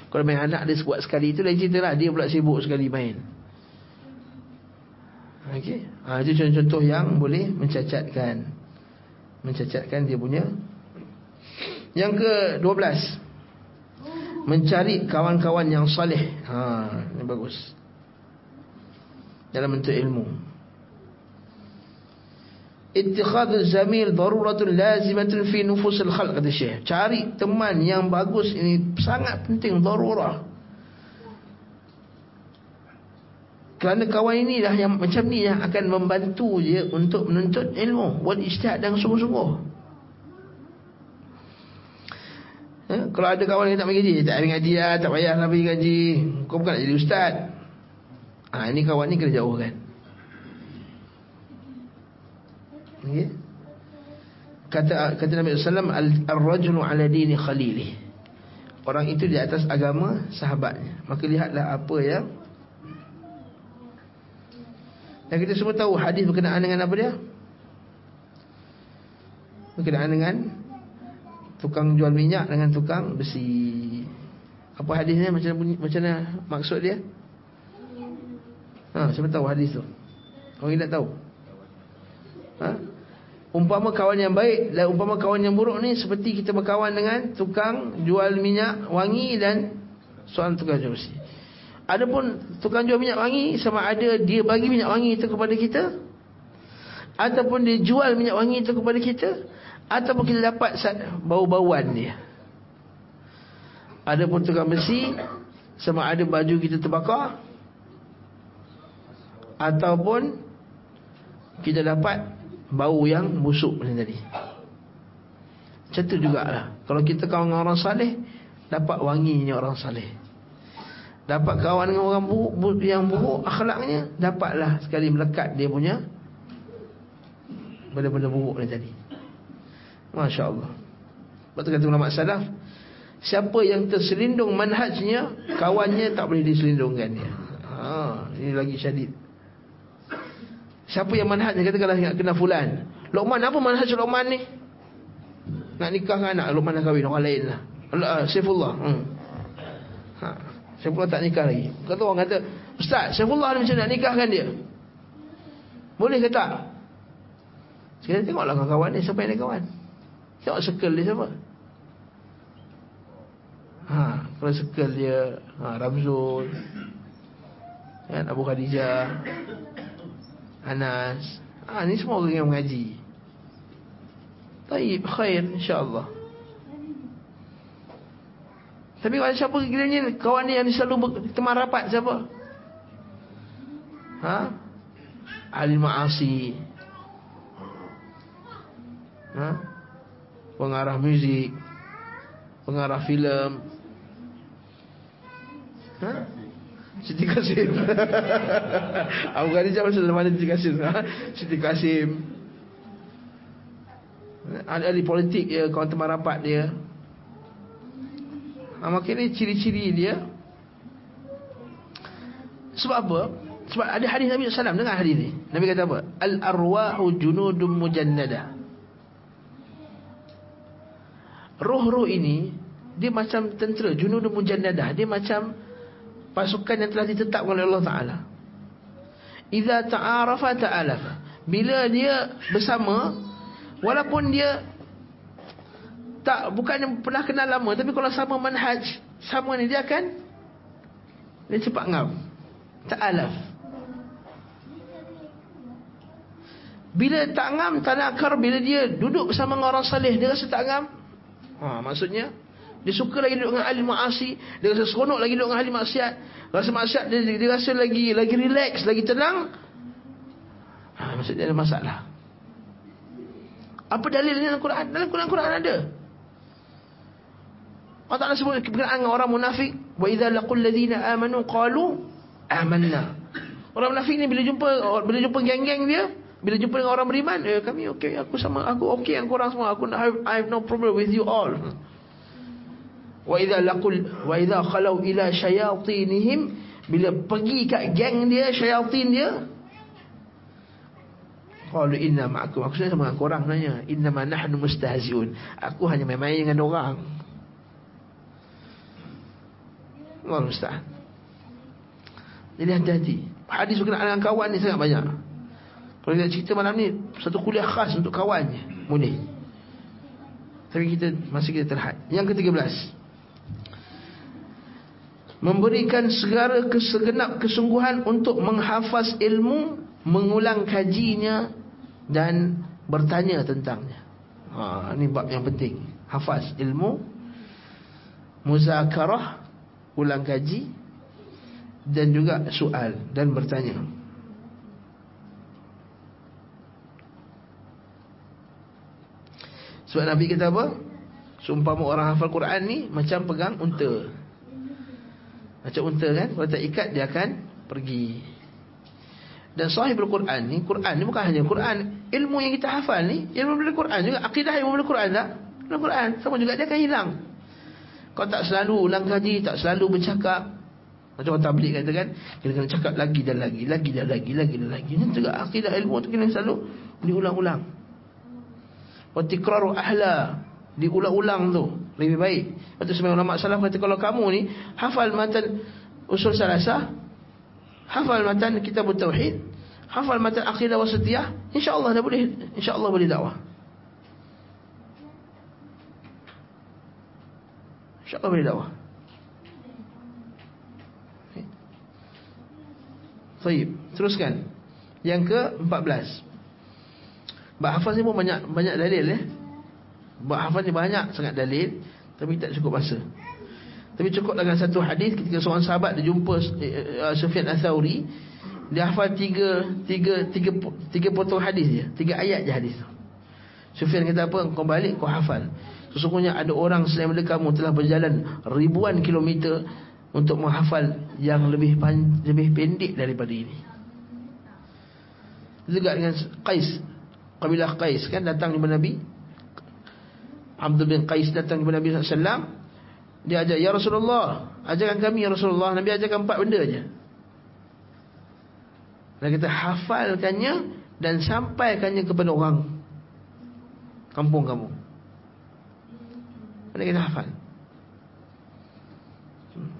Kalau main anak dia sebuat sekali Itu lain cerita lah. Dia pula sibuk sekali main. Okey, ha, itu contoh-contoh yang boleh mencacatkan. Mencacatkan dia punya. Yang ke dua belas mencari kawan-kawan yang salih. Ha, ini bagus. Dalam bentuk ilmu. Ittikhadul zamil daruratun lazimatun fi nufusil khalq kata Syekh. Cari teman yang bagus ini sangat penting darurah. Kerana kawan inilah yang macam ni yang akan membantu dia untuk menuntut ilmu, buat ijtihad dan sungguh-sungguh. Ya, kalau ada kawan yang tak pergi gaji, tak pergi gaji lah, tak payah nak pergi gaji. Kau bukan nak jadi ustaz. Ha, ini kawan ni kena jauhkan. Okay. Kata kata Nabi wasallam ar-rajulu ala dini khalilih. Orang itu di atas agama sahabatnya. Maka lihatlah apa yang dan kita semua tahu hadis berkenaan dengan apa dia? Berkenaan dengan tukang jual minyak dengan tukang besi. Apa hadisnya macam bunyi, macam mana maksud dia? Ha, siapa tahu hadis tu? Orang tidak tahu. Ha? Umpama kawan yang baik dan umpama kawan yang buruk ni seperti kita berkawan dengan tukang jual minyak wangi dan seorang tukang jual besi. Adapun tukang jual minyak wangi sama ada dia bagi minyak wangi itu kepada kita ataupun dia jual minyak wangi itu kepada kita ataupun kita dapat bau-bauan dia. Adapun tukang besi sama ada baju kita terbakar ataupun kita dapat bau yang busuk macam tadi. Macam tu jugalah. Kalau kita kawan dengan orang saleh dapat wanginya orang saleh. Dapat kawan dengan orang buruk, yang buruk akhlaknya Dapatlah sekali melekat dia punya Benda-benda buruk ni tadi Masya Allah Lepas kata ulama salaf Siapa yang terselindung manhajnya Kawannya tak boleh diselindungkan ha, Ini lagi syadid Siapa yang manhajnya Katakanlah nak kena fulan Luqman apa manhaj Luqman ni Nak nikah dengan anak Luqman dah kahwin Orang lain lah uh, Saifullah hmm. Haa Saifullah tak nikah lagi. Kata orang kata, Ustaz, Saifullah ni macam nak nikahkan dia. Boleh ke tak? Sekarang tengoklah kawan-kawan ni, siapa yang dia kawan? Tengok circle dia siapa? Ha, kalau circle dia, ha, Ramzul, kan, Abu Khadijah, Anas, ha, ni semua orang yang mengaji. Taib, khair, insyaAllah. Tapi kalau siapa kiranya kawan ni yang selalu teman rapat siapa? Ha? Ahli ma'asi. Ha? Pengarah muzik. Pengarah filem. Ha? Siti Kasim. Abu Khadijah masih dalam mana Siti Kasim. Ha? Siti Kasim. Ahli politik dia, kawan teman rapat dia. Ha, maka ini ciri-ciri dia Sebab apa? Sebab ada hadis Nabi SAW Dengar hadis ni Nabi kata apa? Al-arwahu junudum mujannada Roh-roh ini Dia macam tentera Junudum mujannada Dia macam Pasukan yang telah ditetapkan oleh Allah Ta'ala. Iza ta'arafa ta'alafa. Bila dia bersama Walaupun dia tak bukan pernah kenal lama tapi kalau sama manhaj sama ni dia akan dia cepat ngam. Ta'alaf. Bila tak ngam tak nakar bila dia duduk bersama dengan orang salih dia rasa tak ngam ha, maksudnya dia suka lagi duduk dengan ahli ma'asi dia rasa seronok lagi duduk dengan ahli maksiat rasa maksiat dia, dia rasa lagi lagi relax lagi tenang ha, maksudnya ada masalah apa dalilnya dalam Quran dalam Quran-Quran ada Allah Ta'ala sebut berkenaan dengan orang munafik. Wa idha laqul ladhina amanu qalu amanna. Orang munafik ni bila jumpa bila jumpa geng-geng dia, bila jumpa dengan orang beriman, eh, kami okey, aku sama aku okey dengan korang semua. Aku I have, I have no problem with you all. Wa idha laqul wa idha khalau ila syayatinihim bila pergi kat geng dia, syayatin dia, Qalu inna ma'akum. Aku sama dengan korang nanya. Inna ma nahnu mustahziun. Aku hanya main-main dengan orang. Allah musta'an. Jadi hati-hati. Hadis berkenaan dengan kawan ni sangat banyak. Kalau kita cerita malam ni, satu kuliah khas untuk kawannya. Muni. Tapi kita masih kita terhad. Yang ke-13. memberikan segala kesegenap kesungguhan untuk menghafaz ilmu, mengulang kajinya dan bertanya tentangnya. Ha, ini bab yang penting. Hafaz ilmu, muzakarah, ulang kaji dan juga soal dan bertanya. Sebab Nabi kata apa? Sumpah orang hafal Quran ni macam pegang unta. Macam unta kan? Kalau tak ikat dia akan pergi. Dan sahibul Quran ni Quran ni bukan hanya Quran. Ilmu yang kita hafal ni Ilmu bila Quran juga. Akidah ilmu bila Quran tak? Bila Quran. Sama juga dia akan hilang. Kau tak selalu ulang kaji Tak selalu bercakap. Macam orang tablik kata kan Kita kena cakap lagi dan lagi Lagi dan lagi Lagi dan lagi. Ini juga akidah ilmu tu kena selalu Diulang-ulang Watikraru ahla Diulang-ulang tu lebih baik. Waktu sebagian ulama salaf kata kalau kamu ni hafal matan usul salasah, hafal matan kitab tauhid, hafal matan akidah wasatiyah, insya-Allah dah boleh insya-Allah boleh dakwah. Insya-Allah boleh dakwah. Baik, teruskan. Yang ke-14. Bahafaz ni pun banyak banyak dalil eh. Hafaz ni banyak sangat dalil Tapi tak cukup masa Tapi cukup dengan satu hadis Ketika seorang sahabat dia jumpa uh, Sufyan Al-Thawri Dia hafal tiga, tiga, tiga, tiga potong hadis dia Tiga ayat je hadis tu. Sufyan kata apa Kau balik kau hafal. Sesungguhnya ada orang selain daripada kamu Telah berjalan ribuan kilometer Untuk menghafal yang lebih pan, lebih pendek daripada ini. Juga dengan Qais Kabilah Qais kan datang kepada Nabi? Abdul bin Qais datang kepada Nabi SAW Dia ajak Ya Rasulullah Ajarkan kami Ya Rasulullah. Nabi ajarkan empat benda je. Dan kita hafalkannya Dan sampaikannya kepada orang Kampung kamu. Mana kita hafal.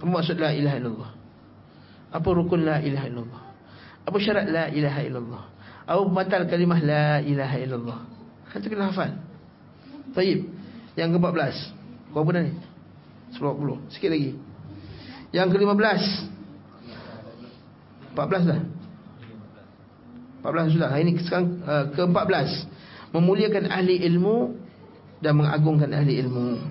Apa maksud la ilaha illallah? Apa rukun la ilaha illallah? Apa syarat la ilaha illallah Apa pembatal kalimah la ilaha illallah. Itu kita hafal. Baik yang ke-14. Berapa dah ni? 10 Sikit lagi. Yang ke-15 14 dah? 14 sudah. Ini sekarang uh, ke-14 Memuliakan ahli ilmu Dan mengagungkan ahli ilmu.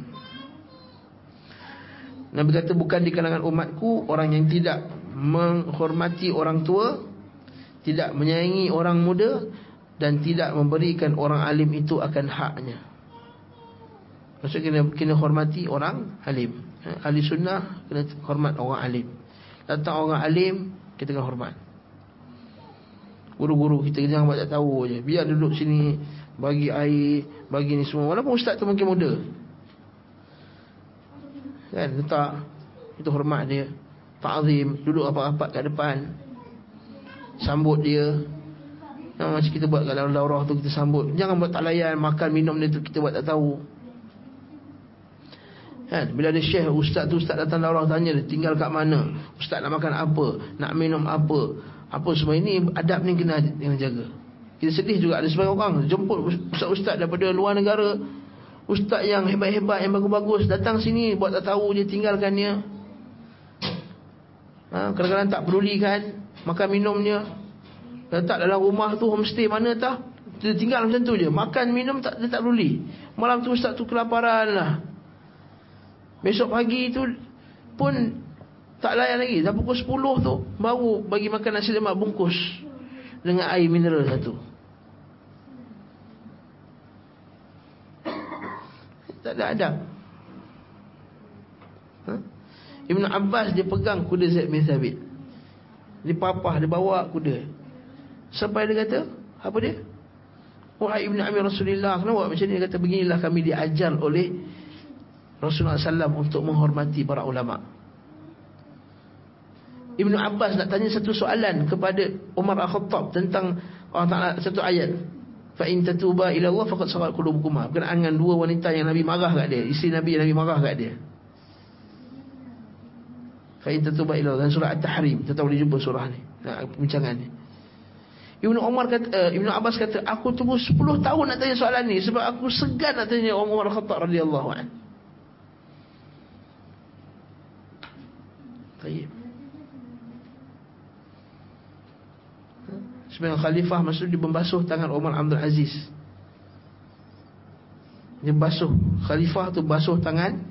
Nabi kata bukan di kalangan umatku Orang yang tidak menghormati orang tua Tidak menyayangi orang muda Dan tidak memberikan orang alim itu akan haknya. Maksudnya kena, kena hormati orang alim. Ha? Ahli sunnah kena hormat orang alim. Datang orang alim Kita kena hormat. Guru-guru kita jangan buat tak tahu je. Biar duduk sini Bagi air Bagi ni semua. Walaupun ustaz tu mungkin muda. Kan? Letak. Itu hormat dia. Ta'zim. Duduk apa-apa kat depan Sambut dia Yang macam kita buat kat dalam daurah tu Kita sambut Jangan buat tak layan Makan minum dia tu Kita buat tak tahu Kan? Bila ada syekh, ustaz tu ustaz datang daurah tanya dia tinggal kat mana? Ustaz nak makan apa? Nak minum apa? Apa semua ini adab ni kena kena jaga. Kita sedih juga ada sebagian orang jemput ustaz-ustaz daripada luar negara. Ustaz yang hebat-hebat, yang bagus-bagus datang sini buat tak tahu dia tinggalkan dia. Ha, kadang-kadang tak pedulikan makan minumnya. Letak dalam rumah tu homestay mana tah? Dia tinggal macam tu je. Makan minum tak dia tak peduli. Malam tu ustaz tu kelaparan lah. Besok pagi tu pun tak layan lagi. Dah pukul 10 tu baru bagi makan nasi lemak bungkus dengan air mineral satu. Tak ada adab. Ha? Ibn Abbas dia pegang kuda Zaid bin Thabit. Dia papah, dia bawa kuda. Sampai dia kata, apa dia? Wahai Ibn Amir Rasulullah, kenapa macam ni? Dia kata, beginilah kami diajar oleh Rasulullah SAW untuk menghormati para ulama. Ibnu Abbas nak tanya satu soalan kepada Umar Al-Khattab tentang Allah Taala satu ayat. Fa in tatuba ila Allah faqad sarat qulubukuma. Berkenaan dengan dua wanita yang Nabi marah kat dia, isteri Nabi yang Nabi marah kat dia. Fa in tatuba ila Allah surah At-Tahrim. Kita tahu dijumpa surah ni. Nah, perbincangan ni. Ibnu Umar kata uh, Ibnu Abbas kata aku tunggu 10 tahun nak tanya soalan ni sebab aku segan nak tanya Umar Al-Khattab radhiyallahu anhu. Tayyib. Sebenarnya khalifah maksud dia membasuh tangan Umar Abdul Aziz. Dia basuh. Khalifah tu basuh tangan.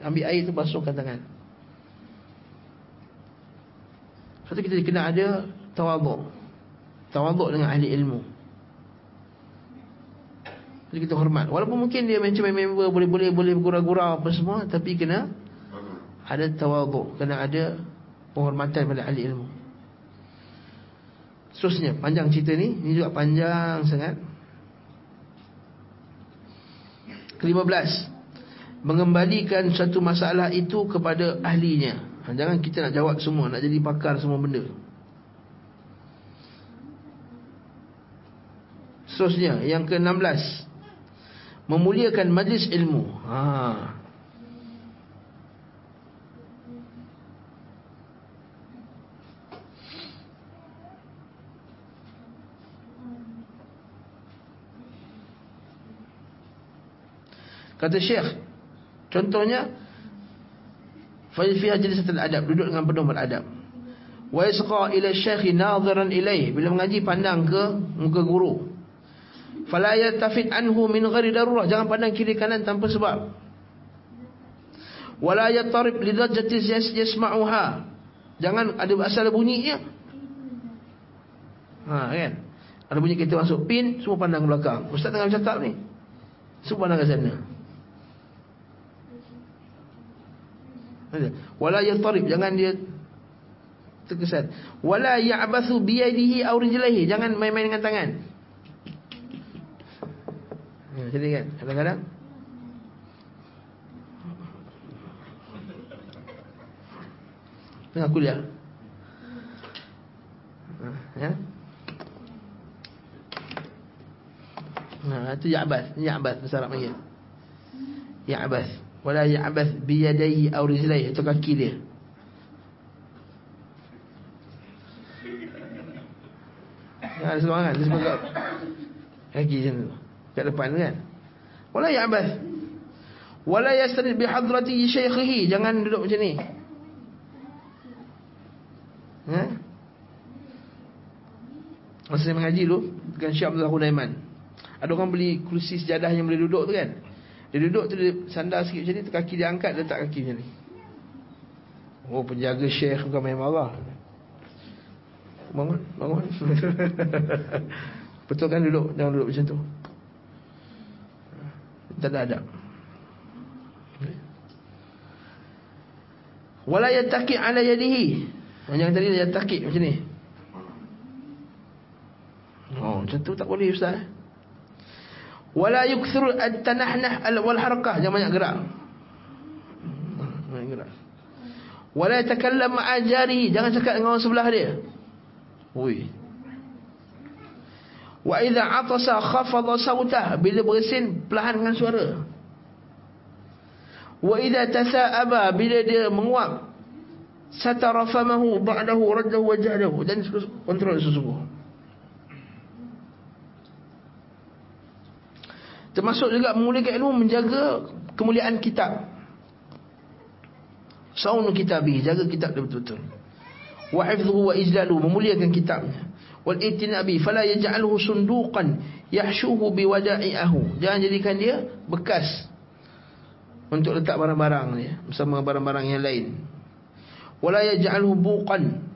Ambil air tu basuhkan tangan. Satu kita kena ada tawaduk. Tawaduk dengan ahli ilmu. Jadi kita hormat. Walaupun mungkin dia macam member boleh-boleh boleh gurau-gurau apa semua. Tapi kena ada tawaduk. Kena ada penghormatan pada ahli ilmu. Seterusnya panjang cerita ni Ini juga panjang sangat Kelima belas Mengembalikan satu masalah itu kepada ahlinya ha, Jangan kita nak jawab semua Nak jadi pakar semua benda. Seterusnya Yang ke enam belas Memuliakan majlis ilmu. Haa Kata Syekh Contohnya Fiha jilisatul adab Duduk dengan penuh beradab. Wa yasqa ila syekhi nadhiran ilaih Bila mengaji pandang ke muka guru. Fala yatafid anhu min ghari darurah Jangan pandang kiri kanan tanpa sebab. Wala yatarib lidajati yasma'uha Jangan ada asal bunyinya Ha kan? Ada bunyi kita masuk pin Semua pandang belakang. Ustaz tengah bercakap ni Semua pandang ke sana Wala yatarib jangan dia terkesan. Wala ya'bathu bi yadihi aw jangan main-main dengan tangan. Ya, kan kadang-kadang tengah kuliah. Ya. Nah, itu ya'bath, ya'bath bahasa Arab panggil. Ya'bath wala ya'bath bi yadayhi aw rijlayhi itu kaki dia. Ya, ada seorang kan Dia sebab Kaki macam tu. Kat depan tu kan? Wala ya'bath Wala yastrid bi hadrati syaykhihi. Jangan duduk macam ni. Ha? Masa saya mengaji dulu Dengan Syekh Abdullah Hunaiman Ada orang beli kursi sejadah yang boleh duduk tu kan dia duduk tu dia sandar sikit macam ni kaki dia angkat letak kaki macam ni. Oh penjaga syekh bukan main marah. Bangun, bangun. Betul kan duduk, jangan duduk macam tu. Tak ada adab. Wala yataki ala yadihi. Yang tadi yataki macam ni. Oh, macam tu tak boleh ustaz. Wala yukthir at-tanahnah wal harakah jangan banyak gerak. Banyak gerak. Wala yatakallam ma'a jarihi jangan cakap dengan orang sebelah dia. Oi. Wa idza atasa khafadha sawtah bila bersin perlahan dengan suara. Wa idza tasa'aba bila dia menguap satara famahu ba'dahu raddahu wajhahu dan kontrol sesungguh. Termasuk juga memuliakan ilmu menjaga kemuliaan kitab. Saunu kitabi, jaga kitab dia betul-betul. Wa hifdhuhu wa ijlalu, memuliakan kitabnya. Wal itinabi fala yaj'alhu sunduqan yahshuhu biwada'ihi. Jangan jadikan dia bekas untuk letak barang-barang dia bersama barang-barang yang lain. Wala yaj'alhu buqan.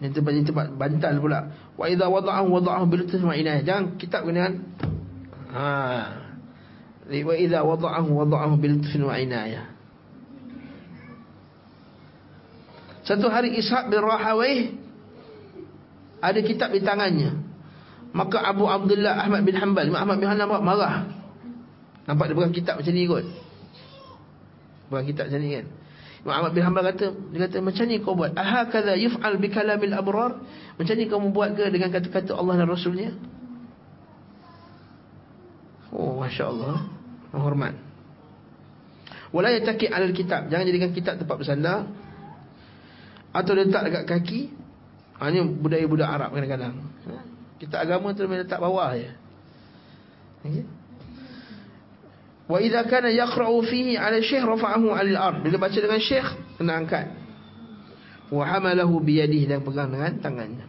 Yang tempat tempat bantal pula. Wa idza wada'ahu wada'ahu bil inayah. Jangan kitab dengan ha wa idza wada'ahu wada'ahu bil lutfin wa inayah Satu hari Ishaq bin Rahawai ada kitab di tangannya. Maka Abu Abdullah Ahmad bin Hanbal, Imam Ahmad bin Hanbal marah. Nampak dia pegang kitab macam ni kot. Pegang kitab macam ni kan. Imam Ahmad bin Hanbal kata, dia kata macam ni kau buat. Aha kaza yuf'al bi kalamil abrar? Macam ni kau buat ke dengan kata-kata Allah dan Rasulnya? Oh, masya-Allah menghormat. Wala yataki alal kitab. Jangan jadikan kitab tempat bersandar atau letak dekat kaki. Hanya budaya budak Arab kadang-kadang. Ha? Kitab agama tu letak bawah je. Okey. Wa idza kana yaqra'u fihi 'ala syekh rafa'ahu 'ala al-ard. Bila baca dengan syekh kena angkat. wa hamalahu bi yadihi dan pegang dengan tangannya.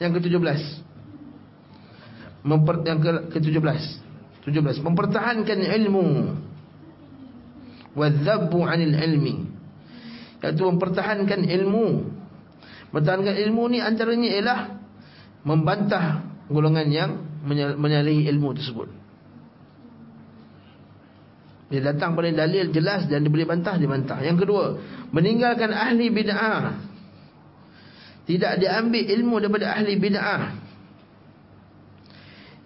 Yang ke-17. Memper, yang ke-17. 17. Mempertahankan ilmu wa dhabbu 'anil ilmi. Iaitu mempertahankan ilmu. Mempertahankan ilmu ni antaranya ialah membantah golongan yang menyalahi ilmu tersebut. Dia datang pada dalil jelas dan dia boleh bantah, dia bantah. Yang kedua, meninggalkan ahli bid'ah. Tidak diambil ilmu daripada ahli bid'ah.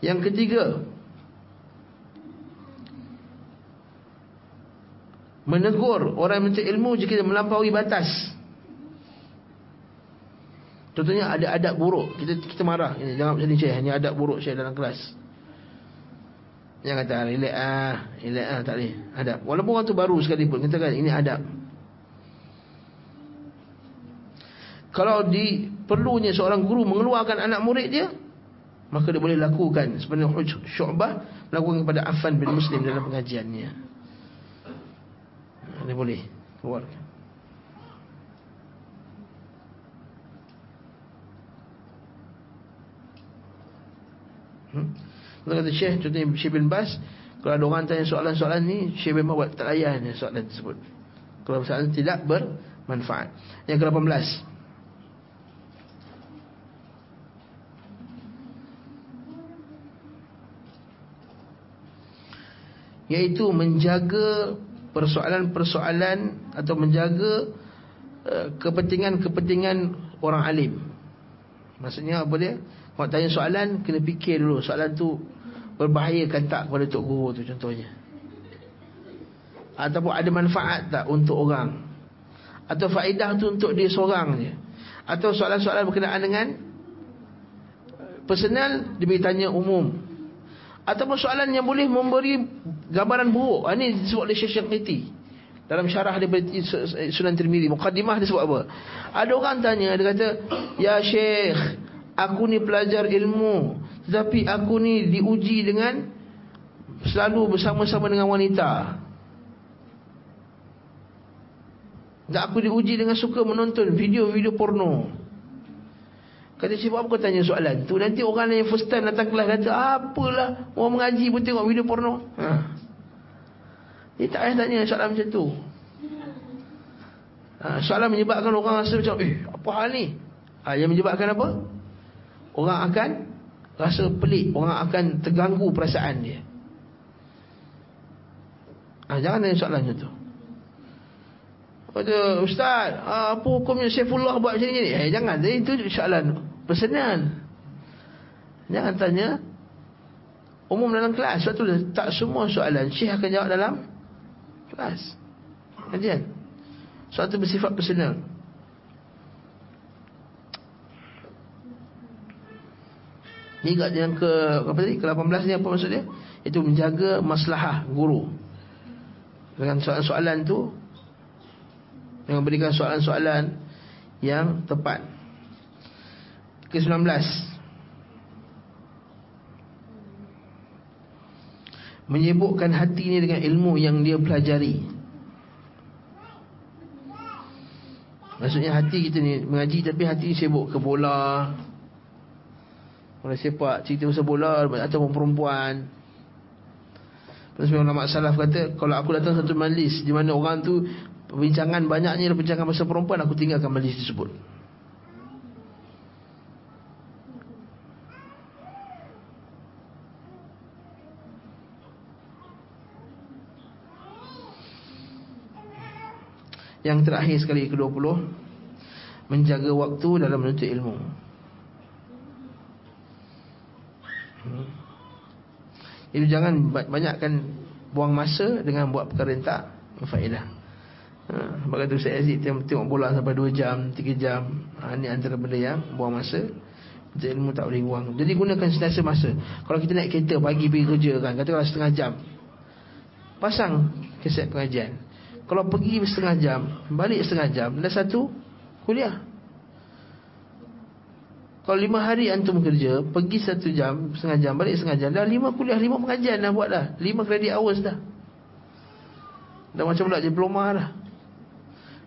Yang ketiga, menegur orang yang mencari ilmu jika dia melampaui batas. Contohnya ada adab buruk, kita kita marah, ini jangan macam ni Syekh, ini adab buruk Syekh dalam kelas. Yang kata relax ah, relax ah tak boleh. Adab. Walaupun orang tu baru sekali pun kita kata ini adab. Kalau di perlunya seorang guru mengeluarkan anak murid dia, maka dia boleh lakukan sebenarnya Syu'bah melakukan kepada Affan bin Muslim dalam pengajiannya. Dia boleh keluarkan. Hmm? Kata Syekh Contohnya Syekh bin Bas Kalau ada orang tanya soalan-soalan ni Syekh Bas buat tak layan soalan tersebut Kalau soalan tidak bermanfaat Yang ke-18 Iaitu menjaga persoalan-persoalan Atau menjaga uh, Kepentingan-kepentingan orang alim. Maksudnya apa dia? Kalau tanya soalan Kena fikir dulu. Soalan tu Berbahaya kan tak kepada Tok Guru tu contohnya? Ataupun ada manfaat tak Untuk orang? Atau faedah tu untuk dia seorang je? Atau soalan-soalan berkenaan dengan Personal Dia tanya umum Ataupun soalan yang boleh memberi Gambaran buruk. Ini ha, disebut oleh Syekh Syekh dalam syarah dia Sunan Tirmizi. Muqaddimah dia sebut apa? Ada orang tanya Dia kata Ya Syekh Aku ni pelajar ilmu Tetapi aku ni diuji dengan Selalu bersama-sama dengan wanita. Dan aku diuji dengan suka menonton video-video porno Kata siapa apa kau tanya soalan tu Nanti orang yang first time datang kelas kata Apalah orang mengaji pun tengok video porno ha. Dia tak payah tanya soalan macam tu ha, Soalan menyebabkan orang rasa macam Eh apa hal ni ha, Yang menyebabkan apa orang akan rasa pelik, orang akan terganggu perasaan dia. Ah, jangan tanya soalan macam tu. Kata, Ustaz, ah, apa hukumnya Saifullah buat macam ni? Eh, jangan, itu soalan personal. Jangan tanya umum dalam kelas. Sebab tu tak semua soalan Syekh akan jawab dalam kelas. Kajian. Soalan tu bersifat personal. Ni yang ke apa tadi? Ke-18 ni apa maksud dia? Itu menjaga maslahah guru. Dengan soalan-soalan tu dengan berikan soalan-soalan yang tepat. Ke-19 Menyibukkan hati ni dengan ilmu yang dia pelajari. Maksudnya hati kita ni mengaji tapi hati sibuk ke bola Bola sepak, cerita pasal bola Ataupun perempuan. Lepas tu ulama salaf kata Kalau aku datang satu majlis Di mana orang tu Perbincangan banyaknya Perbincangan pasal perempuan Aku tinggalkan majlis tersebut Yang terakhir sekali ke-20 Menjaga waktu dalam menuntut ilmu Hmm. Itu jangan banyakkan buang masa dengan buat perkara yang tak berfaedah. Ha, sebab itu saya Aziz tengok, tengok bola sampai 2 jam, 3 jam. Ha, ini antara benda yang buang masa. Jadi ilmu tak boleh buang. Jadi gunakan sentiasa masa. Kalau kita naik kereta pagi pergi kerja kan, katakanlah setengah jam. Pasang keset pengajian. Kalau pergi setengah jam, balik setengah jam, dah satu kuliah. Kalau lima hari antum kerja Pergi satu jam Setengah jam Balik setengah jam Dah lima kuliah Lima pengajian dah buat dah. Lima credit hours dah. Dah macam pula diploma dah.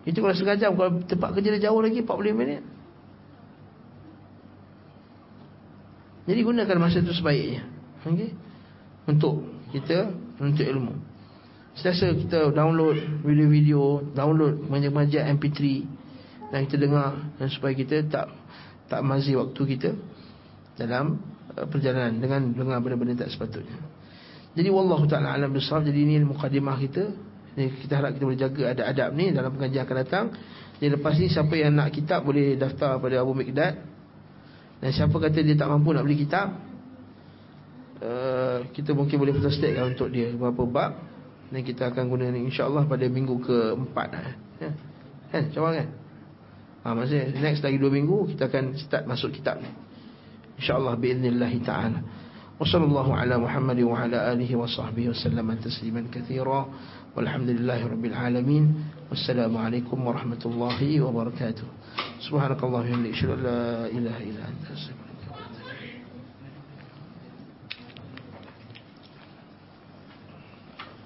Itu kalau setengah jam Kalau tempat kerja dia jauh lagi 40 minit. Jadi gunakan masa itu sebaiknya. Okay? Untuk kita Untuk ilmu Setiasa kita download video-video Download majak-majak MP3 Dan kita dengar Dan supaya kita tak Tak mazi waktu kita Dalam uh, perjalanan Dengan dengar benda-benda tak sepatutnya. Jadi Wallahu ta'ala alam besar Jadi ini mukadimah kita. Jadi Kita harap kita boleh jaga adab-adab ni Dalam pengajian akan datang. Jadi lepas ni siapa yang nak kitab Boleh daftar pada Abu Mikdad. Dan siapa kata dia tak mampu nak beli kitab uh, Kita mungkin boleh lah untuk dia. Berapa bab Dan kita akan guna ni insyaAllah pada minggu keempat eh. ya. Kan macam kan ha, Maksudnya next lagi dua minggu Kita akan start masuk kitab ni InsyaAllah bi'idnillahi ta'ala وصلى الله على محمد وعلى آله وصحبه وسلم تسليما كثيرا والحمد لله رب العالمين والسلام عليكم ورحمة الله وبركاته سبحانك اللهم وبحمدك اشهد ان لا اله الا انت استغفرك